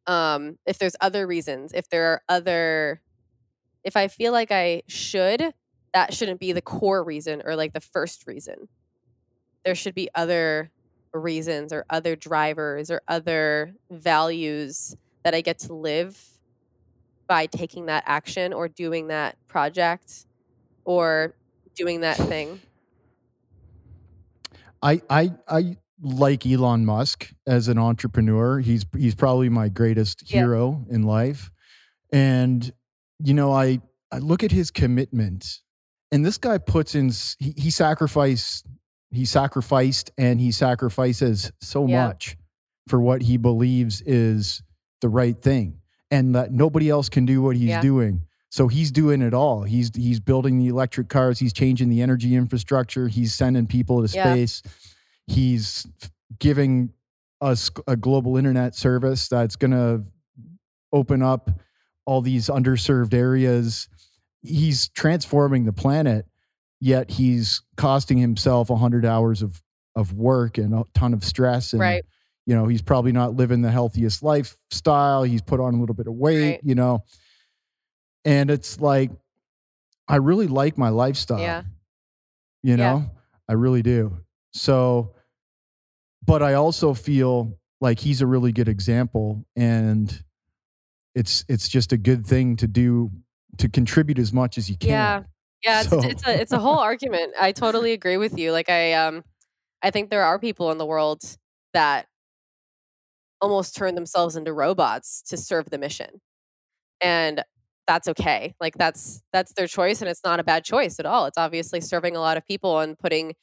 Um if there's other reasons, if there are other if I feel like I should, that shouldn't be the core reason or like the first reason. There should be other reasons or other drivers or other values that I get to live by taking that action or doing that project or doing that thing. I I I like Elon Musk as an entrepreneur. He's he's probably my greatest Yeah. hero in life. And you know, I I look at his commitment and this guy puts in he, he sacrificed he sacrificed and he sacrifices so Yeah. much for what he believes is the right thing and that nobody else can do what he's Yeah. doing. So he's doing it all. He's he's building the electric cars, he's changing the energy infrastructure, he's sending people to Yeah. He's giving us a global internet service that's going to open up all these underserved areas. He's transforming the planet, yet he's costing himself 100 hours of of work and a ton of stress and Right. you know, he's probably not living the healthiest lifestyle. He's put on a little bit of weight, Right. you know. And it's like I really like my lifestyle. Yeah. You Yeah. know? I really do. So but I also feel like he's a really good example and it's it's just a good thing to do to contribute as much as you can. Yeah. Yeah, it's, So- it's a it's a whole argument. I totally agree with you. Like I um I think there are people in the world that almost turn themselves into robots to serve the mission. And that's okay. Like that's that's their choice and it's not a bad choice at all. It's obviously serving a lot of people and putting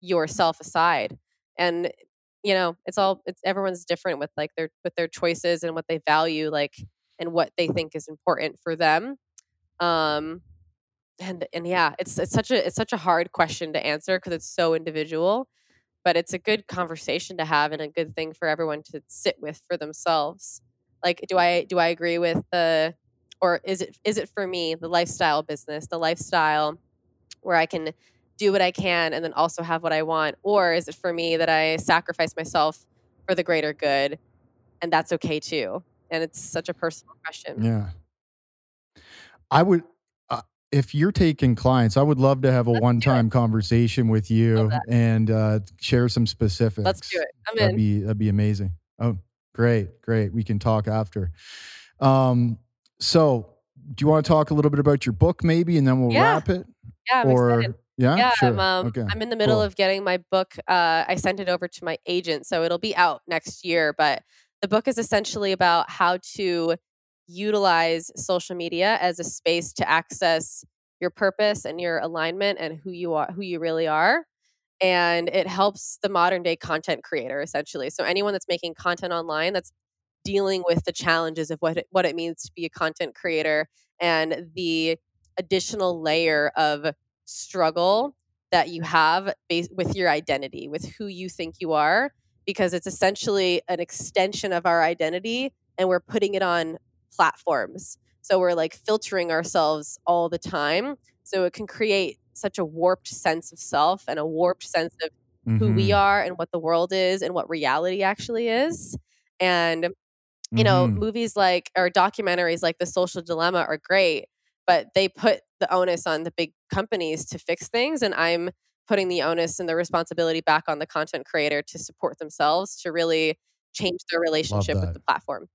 yourself aside. And you know, it's all it's everyone's different with like their with their choices and what they value like and what they think is important for them. Um and and yeah, it's it's such a it's such a hard question to answer because it's so individual, but it's a good conversation to have and a good thing for everyone to sit with for themselves. Like, do I do I agree with the, or is it is it for me the lifestyle business, the lifestyle where I can do what I can and then also have what I want, or is it for me that I sacrifice myself for the greater good, and that's okay too? And it's such a personal question. Yeah. I would, uh, if you're taking clients, I would love to have a Let's do it. one time conversation with you and uh, share some specifics. Let's do it. I'm That'd in. be that'd be amazing. Oh, great, great. We can talk after. Um, so do you want to talk a little bit about your book, maybe, and then we'll Yeah. wrap it? yeah, I'm or excited. Yeah, Yeah, sure. I'm, um, okay. I'm in the middle cool. of getting my book. Uh, I sent it over to my agent, so it'll be out next year. But the book is essentially about how to utilize social media as a space to access your purpose and your alignment and who you are who you really are and it helps the modern day content creator essentially so anyone that's making content online that's dealing with the challenges of what it, what it means to be a content creator and the additional layer of struggle that you have with your identity with who you think you are because it's essentially an extension of our identity and we're putting it on platforms so we're like filtering ourselves all the time so it can create such a warped sense of self and a warped sense of mm-hmm. who we mm-hmm. are and what the world is and what reality actually is. And, you know, mm-hmm. movies like or documentaries like The Social Dilemma are great, but they put the onus on the big companies to fix things. And I'm putting the onus and the responsibility back on the content creator to support themselves to really change their relationship with the platform.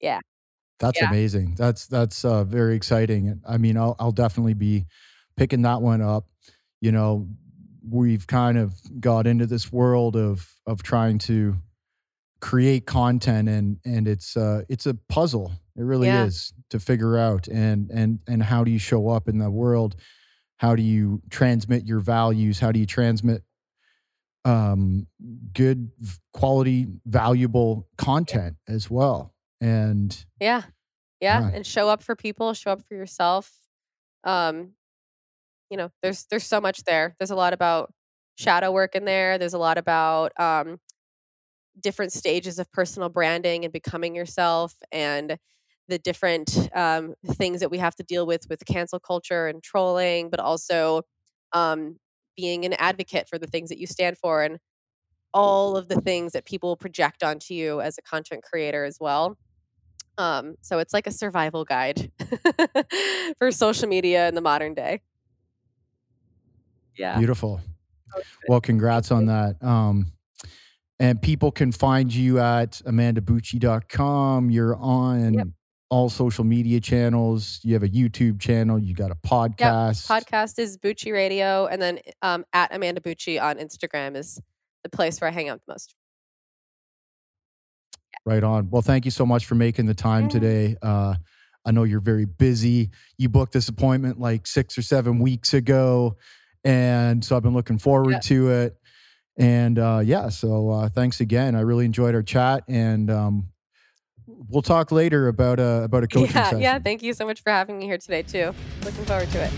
Yeah. That's yeah. amazing. That's that's uh, very exciting. I mean, I'll I'll definitely be picking that one up. You know, we've kind of got into this world of of trying to create content and and it's uh it's a puzzle it really yeah. is to figure out and and and how do you show up in the world how do you transmit your values how do you transmit um good quality valuable content as well and yeah yeah, yeah. and show up for people show up for yourself um you know, there's there's so much there. There's a lot about shadow work in there. There's a lot about um, different stages of personal branding and becoming yourself, and the different um, things that we have to deal with with cancel culture and trolling, but also um, being an advocate for the things that you stand for and all of the things that people project onto you as a content creator as well. Um, so it's like a survival guide for social media in the modern day yeah. Beautiful. Well, congrats on that. Um, and people can find you at amandabucci.com. You're on yep. All social media channels. You have a YouTube channel. You got a podcast. Yep. Podcast is Bucci Radio. And then um, at Amanda Bucci on Instagram is the place where I hang out the most. Right on. Well, thank you so much for making the time today. Uh, I know you're very busy. You booked this appointment like six or seven weeks ago and so I've been looking forward yeah. to it. And uh, yeah, so uh, thanks again. I really enjoyed our chat, and um, we'll talk later about a about a coaching yeah, session. Yeah, thank you so much for having me here today too. Looking forward to it.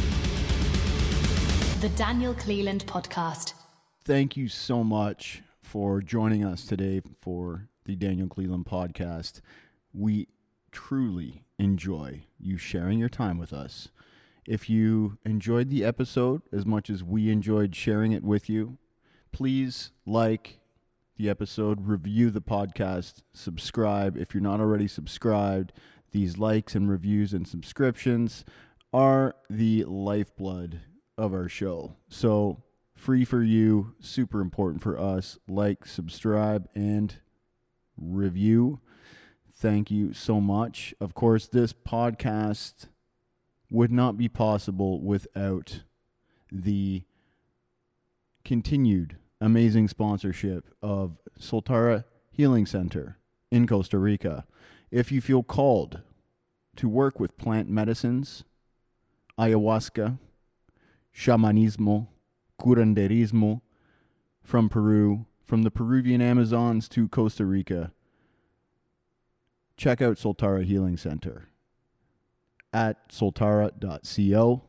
The Daniel Cleland Podcast. Thank you so much for joining us today for the Daniel Cleland Podcast. We truly enjoy you sharing your time with us. If you enjoyed the episode as much as we enjoyed sharing it with you, please like the episode, review the podcast, subscribe. If you're not already subscribed, these likes and reviews and subscriptions are the lifeblood of our show. So, free for you, super important for us. Like, subscribe, and review. Thank you so much. Of course, this podcast would not be possible without the continued amazing sponsorship of Soltara Healing Center in Costa Rica. If you feel called to work with plant medicines, ayahuasca, shamanismo, curanderismo from Peru, from the Peruvian Amazons to Costa Rica, check out Soltara Healing Center at soltara.co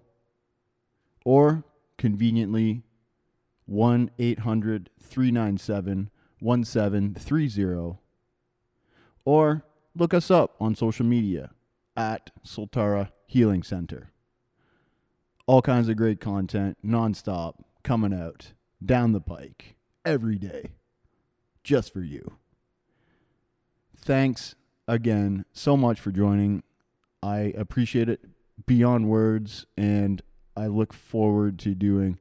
or conveniently 1 800 397 1730 or look us up on social media at Soltara Healing Center. All kinds of great content nonstop coming out down the pike every day just for you. Thanks again so much for joining I appreciate it beyond words, and I look forward to doing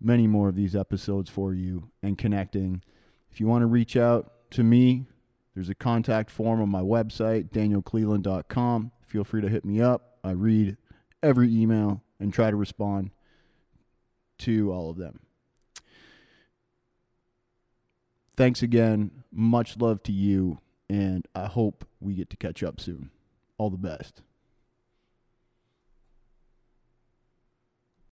many more of these episodes for you and connecting. If you want to reach out to me, there's a contact form on my website, danielcleland.com. Feel free to hit me up. I read every email and try to respond to all of them. Thanks again. Much love to you. and I hope we get to catch up soon. All the best.